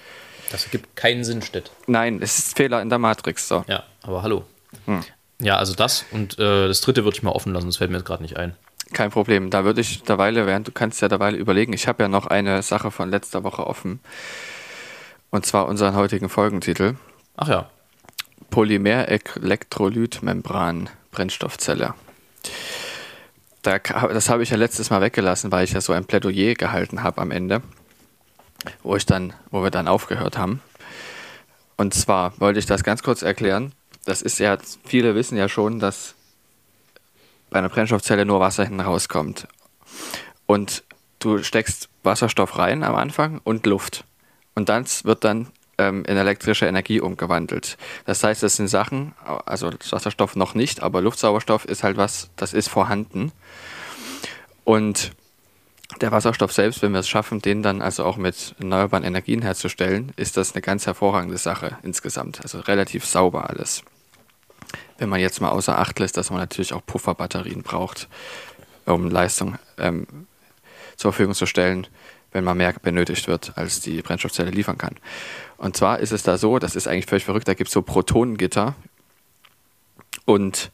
Das ergibt keinen Sinn, Stett. Nein, es ist Fehler in der Matrix. So. Ja, aber hallo. Hm. Ja, also das und äh, das dritte würde ich mal offen lassen, das fällt mir jetzt gerade nicht ein. Kein Problem. Da würde ich derweile, während du kannst ja derweile überlegen, ich habe ja noch eine Sache von letzter Woche offen. Und zwar unseren heutigen Folgentitel. Ach ja. Polymer-Elektrolyt-Membran Brennstoffzelle. Da, das habe ich ja letztes Mal weggelassen, weil ich ja so ein Plädoyer gehalten habe am Ende wo ich dann, wo wir dann aufgehört haben. Und zwar wollte ich das ganz kurz erklären. Das ist ja, viele wissen ja schon, dass bei einer Brennstoffzelle nur Wasser hinten rauskommt. Und du steckst Wasserstoff rein am Anfang und Luft. Und das wird dann ähm, in elektrische Energie umgewandelt. Das heißt, das sind Sachen, also Wasserstoff noch nicht, aber Luftsauerstoff ist halt was, das ist vorhanden. Und der Wasserstoff selbst, wenn wir es schaffen, den dann also auch mit erneuerbaren Energien herzustellen, ist das eine ganz hervorragende Sache insgesamt. Also relativ sauber alles. Wenn man jetzt mal außer Acht lässt, dass man natürlich auch Pufferbatterien braucht, um Leistung ähm, zur Verfügung zu stellen, wenn man mehr benötigt wird, als die Brennstoffzelle liefern kann. Und zwar ist es da so, das ist eigentlich völlig verrückt, da gibt es so Protonengitter und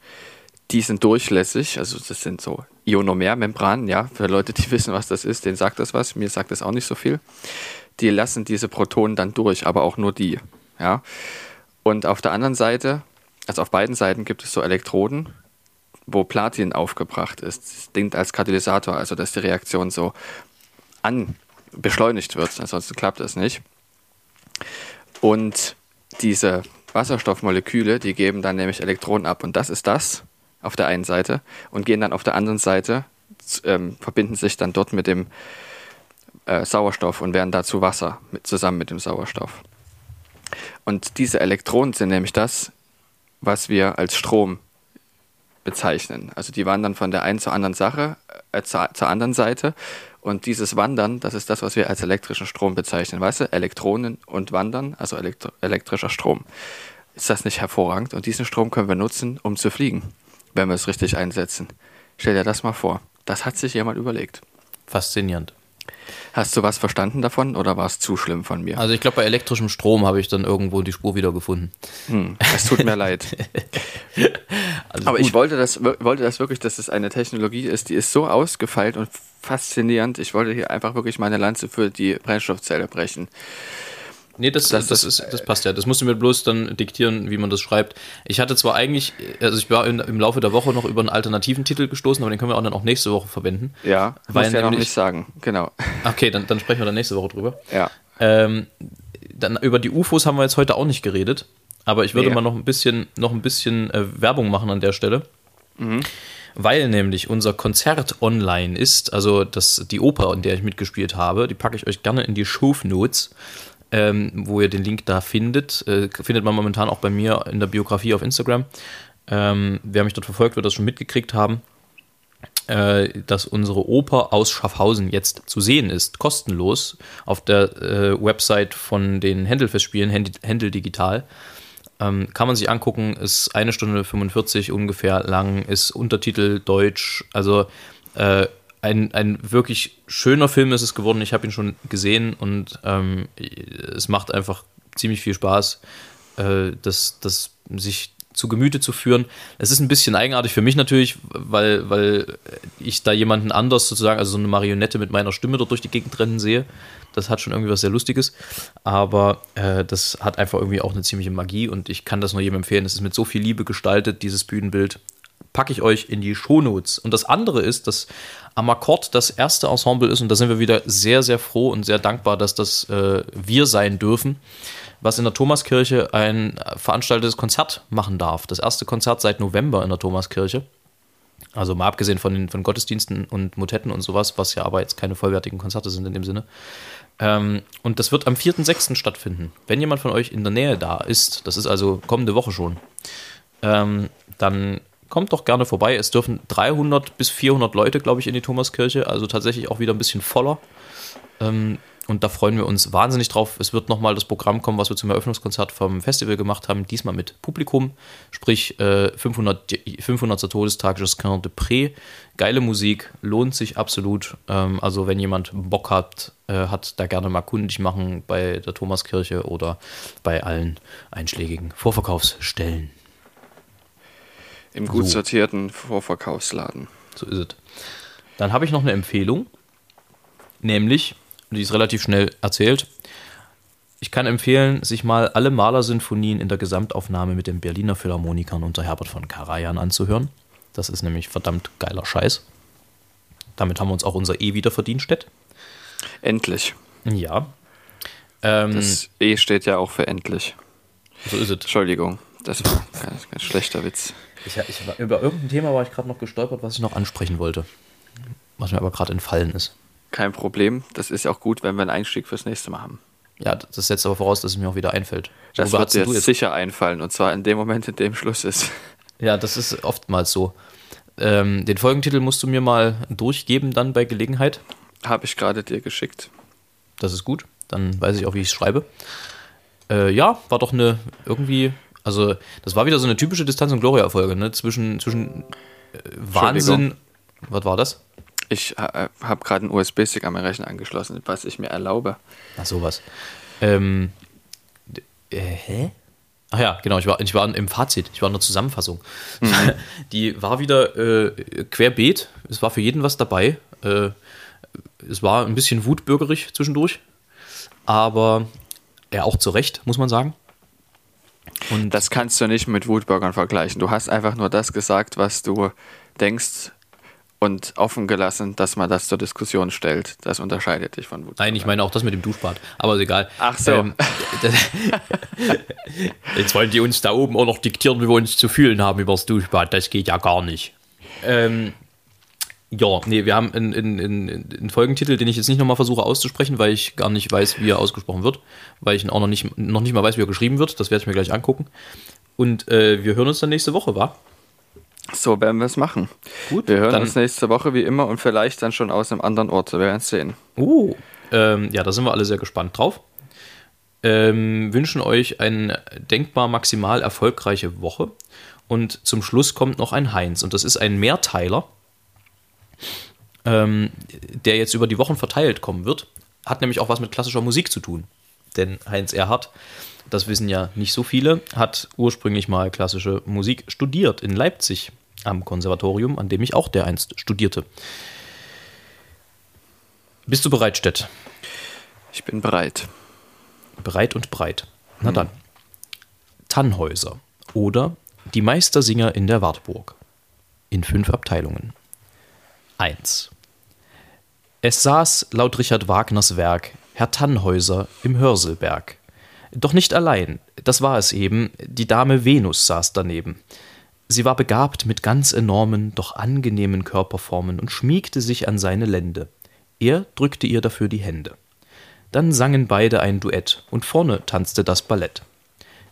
die sind durchlässig, also das sind so Ionomermembranen, ja, für Leute, die *laughs* wissen, was das ist, denen sagt das was, mir sagt das auch nicht so viel. Die lassen diese Protonen dann durch, aber auch nur die, ja. Und auf der anderen Seite, also auf beiden Seiten gibt es so Elektroden, wo Platin aufgebracht ist. Das dient als Katalysator, also dass die Reaktion so an beschleunigt wird, ansonsten klappt das nicht. Und diese Wasserstoffmoleküle, die geben dann nämlich Elektronen ab. Und das ist das, auf der einen Seite und gehen dann auf der anderen Seite, ähm, verbinden sich dann dort mit dem äh, Sauerstoff und werden dazu Wasser mit, zusammen mit dem Sauerstoff. Und diese Elektronen sind nämlich das, was wir als Strom bezeichnen. Also die wandern von der einen zur anderen Sache, äh, zur, zur, anderen Seite. Und dieses Wandern, das ist das, was wir als elektrischen Strom bezeichnen. Weißt du, Elektronen und Wandern, also elektrischer Strom. Ist das nicht hervorragend? Und diesen Strom können wir nutzen, um zu fliegen wenn wir es richtig einsetzen. Stell dir das mal vor. Das hat sich jemand überlegt. Faszinierend. Hast du was verstanden davon oder war es zu schlimm von mir? Also ich glaube, bei elektrischem Strom habe ich dann irgendwo die Spur wieder gefunden. Hm, es tut mir leid. *laughs* also Aber gut. ich wollte das, wollte das wirklich, dass es eine Technologie ist, die ist so ausgefeilt und faszinierend. Ich wollte hier einfach wirklich meine Lanze für die Brennstoffzelle brechen. Nee, das, das, das, ist, das passt ja. Das musst du mir bloß dann diktieren, wie man das schreibt. Ich hatte zwar eigentlich, also ich war in, im Laufe der Woche noch über einen alternativen Titel gestoßen, aber den können wir auch dann auch nächste Woche verwenden. Ja, weil muss ja noch nicht sagen, genau. *laughs* Okay, dann, dann sprechen wir dann nächste Woche drüber. Ja. Ähm, dann über die UFOs haben wir jetzt heute auch nicht geredet, aber ich würde nee. mal noch ein bisschen, noch ein bisschen äh, Werbung machen an der Stelle. Mhm. Weil nämlich unser Konzert online ist, also das, die Oper, in der ich mitgespielt habe, die packe ich euch gerne in die Show Notes ähm, wo ihr den Link da findet. Äh, findet man momentan auch bei mir in der Biografie auf Instagram. Ähm, wer mich dort verfolgt, wird das schon mitgekriegt haben, äh, dass unsere Oper aus Schaffhausen jetzt zu sehen ist, kostenlos, auf der äh, Website von den Händelfestspielen, Händel Digital. Ähm, kann man sich angucken, ist eine Stunde 45 ungefähr lang, ist Untertitel Deutsch, also äh, ein, ein wirklich schöner Film ist es geworden. Ich habe ihn schon gesehen und ähm, es macht einfach ziemlich viel Spaß, äh, das, das sich zu Gemüte zu führen. Es ist ein bisschen eigenartig für mich natürlich, weil, weil ich da jemanden anders sozusagen, also so eine Marionette mit meiner Stimme dort durch die Gegend rennen sehe. Das hat schon irgendwie was sehr Lustiges. Aber äh, das hat einfach irgendwie auch eine ziemliche Magie und ich kann das nur jedem empfehlen. Es ist mit so viel Liebe gestaltet, dieses Bühnenbild. Packe ich euch in die Shownotes. Und das andere ist, dass Amakord das erste Ensemble ist, und da sind wir wieder sehr, sehr froh und sehr dankbar, dass das äh, wir sein dürfen, was in der Thomaskirche ein veranstaltetes Konzert machen darf. Das erste Konzert seit November in der Thomaskirche. Also mal abgesehen von den von Gottesdiensten und Motetten und sowas, was ja aber jetzt keine vollwertigen Konzerte sind in dem Sinne. Ähm, und das wird am 4.6. stattfinden. Wenn jemand von euch in der Nähe da ist, das ist also kommende Woche schon, ähm, dann kommt doch gerne vorbei. Es dürfen 300 bis 400 Leute, glaube ich, in die Thomaskirche, also tatsächlich auch wieder ein bisschen voller. Ähm, und da freuen wir uns wahnsinnig drauf. Es wird nochmal das Programm kommen, was wir zum Eröffnungskonzert vom Festival gemacht haben, diesmal mit Publikum, sprich äh, 500. 500. Todestag Josquin de Pré. Geile Musik, lohnt sich absolut. Ähm, also wenn jemand Bock hat, äh, hat da gerne mal kundig machen bei der Thomaskirche oder bei allen einschlägigen Vorverkaufsstellen. Im gut so. sortierten Vorverkaufsladen. So ist es. Dann habe ich noch eine Empfehlung, nämlich, die ist relativ schnell erzählt. Ich kann empfehlen, sich mal alle Malersinfonien in der Gesamtaufnahme mit den Berliner Philharmonikern unter Herbert von Karajan anzuhören. Das ist nämlich verdammt geiler Scheiß. Damit haben wir uns auch unser E wieder verdient, Stett. Endlich. Ja. Ähm, das E steht ja auch für endlich. So ist es. Entschuldigung, das war ein, ein schlechter Witz. Ich, ich über irgendein Thema war ich gerade noch gestolpert, was ich noch ansprechen wollte. Was mir aber gerade entfallen ist. Kein Problem. Das ist ja auch gut, wenn wir einen Einstieg fürs nächste Mal haben. Ja, das setzt aber voraus, dass es mir auch wieder einfällt. Das Worüber wird dir jetzt sicher einfallen und zwar in dem Moment, in dem Schluss ist. Ja, das ist oftmals so. Ähm, den Folgentitel musst du mir mal durchgeben dann bei Gelegenheit. Habe ich gerade dir geschickt. Das ist gut. Dann weiß ich auch, wie ich es schreibe. Äh, ja, war doch eine irgendwie also, das war wieder so eine typische Distanz- und Gloria-Folge, ne? Zwischen, zwischen äh, Wahnsinn. Was war das? Ich äh, habe gerade einen USB-Stick an meinen Rechner angeschlossen, was ich mir erlaube. Ach, sowas. Ähm, äh, hä? Ach ja, genau, ich war, ich war im Fazit, ich war in der Zusammenfassung. Mhm. *laughs* Die war wieder äh, querbeet, es war für jeden was dabei. Äh, es war ein bisschen wutbürgerig zwischendurch, aber ja, auch zu Recht, muss man sagen. Und das kannst du nicht mit Wutbürgern vergleichen. Du hast einfach nur das gesagt, was du denkst und offen gelassen, dass man das zur Diskussion stellt. Das unterscheidet dich von Wutbürgern. Nein, ich meine auch das mit dem Duschbad. Aber ist egal. Ach so. Ähm, *laughs* jetzt wollen die uns da oben auch noch diktieren, wie wir uns zu fühlen haben über das Duschbad. Das geht ja gar nicht. Ähm, ja, nee, wir haben einen, einen, einen Folgentitel, den ich jetzt nicht nochmal versuche auszusprechen, weil ich gar nicht weiß, wie er ausgesprochen wird, weil ich ihn auch noch nicht, noch nicht mal weiß, wie er geschrieben wird. Das werde ich mir gleich angucken. Und äh, wir hören uns dann nächste Woche, wa? So werden wir es machen. Gut. Wir hören uns nächste Woche wie immer und vielleicht dann schon aus einem anderen Ort. Wir werden es sehen. Uh, ähm, ja, da sind wir alle sehr gespannt drauf. Ähm, wünschen euch eine denkbar maximal erfolgreiche Woche. Und zum Schluss kommt noch ein Heinz. Und das ist ein Mehrteiler ähm, der jetzt über die Wochen verteilt kommen wird, hat nämlich auch was mit klassischer Musik zu tun. Denn Heinz Erhardt, das wissen ja nicht so viele, hat ursprünglich mal klassische Musik studiert in Leipzig am Konservatorium, an dem ich auch dereinst studierte. Bist du bereit, Stett? Ich bin bereit. Bereit und breit. Na hm. dann. Tannhäuser oder Die Meistersinger in der Wartburg. In fünf Abteilungen. 1. Es saß laut Richard Wagners Werk Herr Tannhäuser im Hörselberg. Doch nicht allein, das war es eben, die Dame Venus saß daneben. Sie war begabt mit ganz enormen, doch angenehmen Körperformen und schmiegte sich an seine Lände. Er drückte ihr dafür die Hände. Dann sangen beide ein Duett und vorne tanzte das Ballett.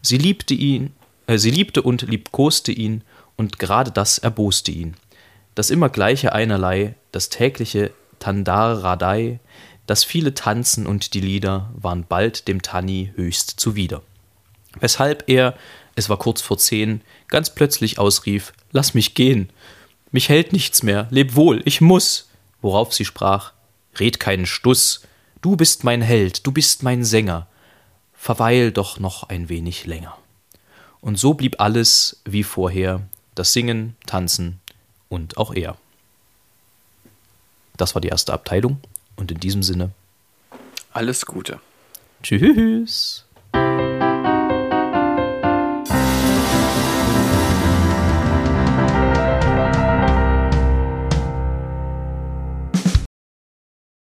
Sie liebte ihn, äh, sie liebte und liebkoste ihn und gerade das erboste ihn das immer gleiche Einerlei, das tägliche Tandaradei, das viele Tanzen und die Lieder waren bald dem Tanni höchst zuwider. Weshalb er, es war kurz vor zehn, ganz plötzlich ausrief: Lass mich gehen! Mich hält nichts mehr, leb wohl, ich muss! Worauf sie sprach: Red keinen Stuss, du bist mein Held, du bist mein Sänger, verweil doch noch ein wenig länger. Und so blieb alles wie vorher, das Singen, Tanzen und auch er. Das war die erste Abteilung und in diesem Sinne alles Gute. Tschüss.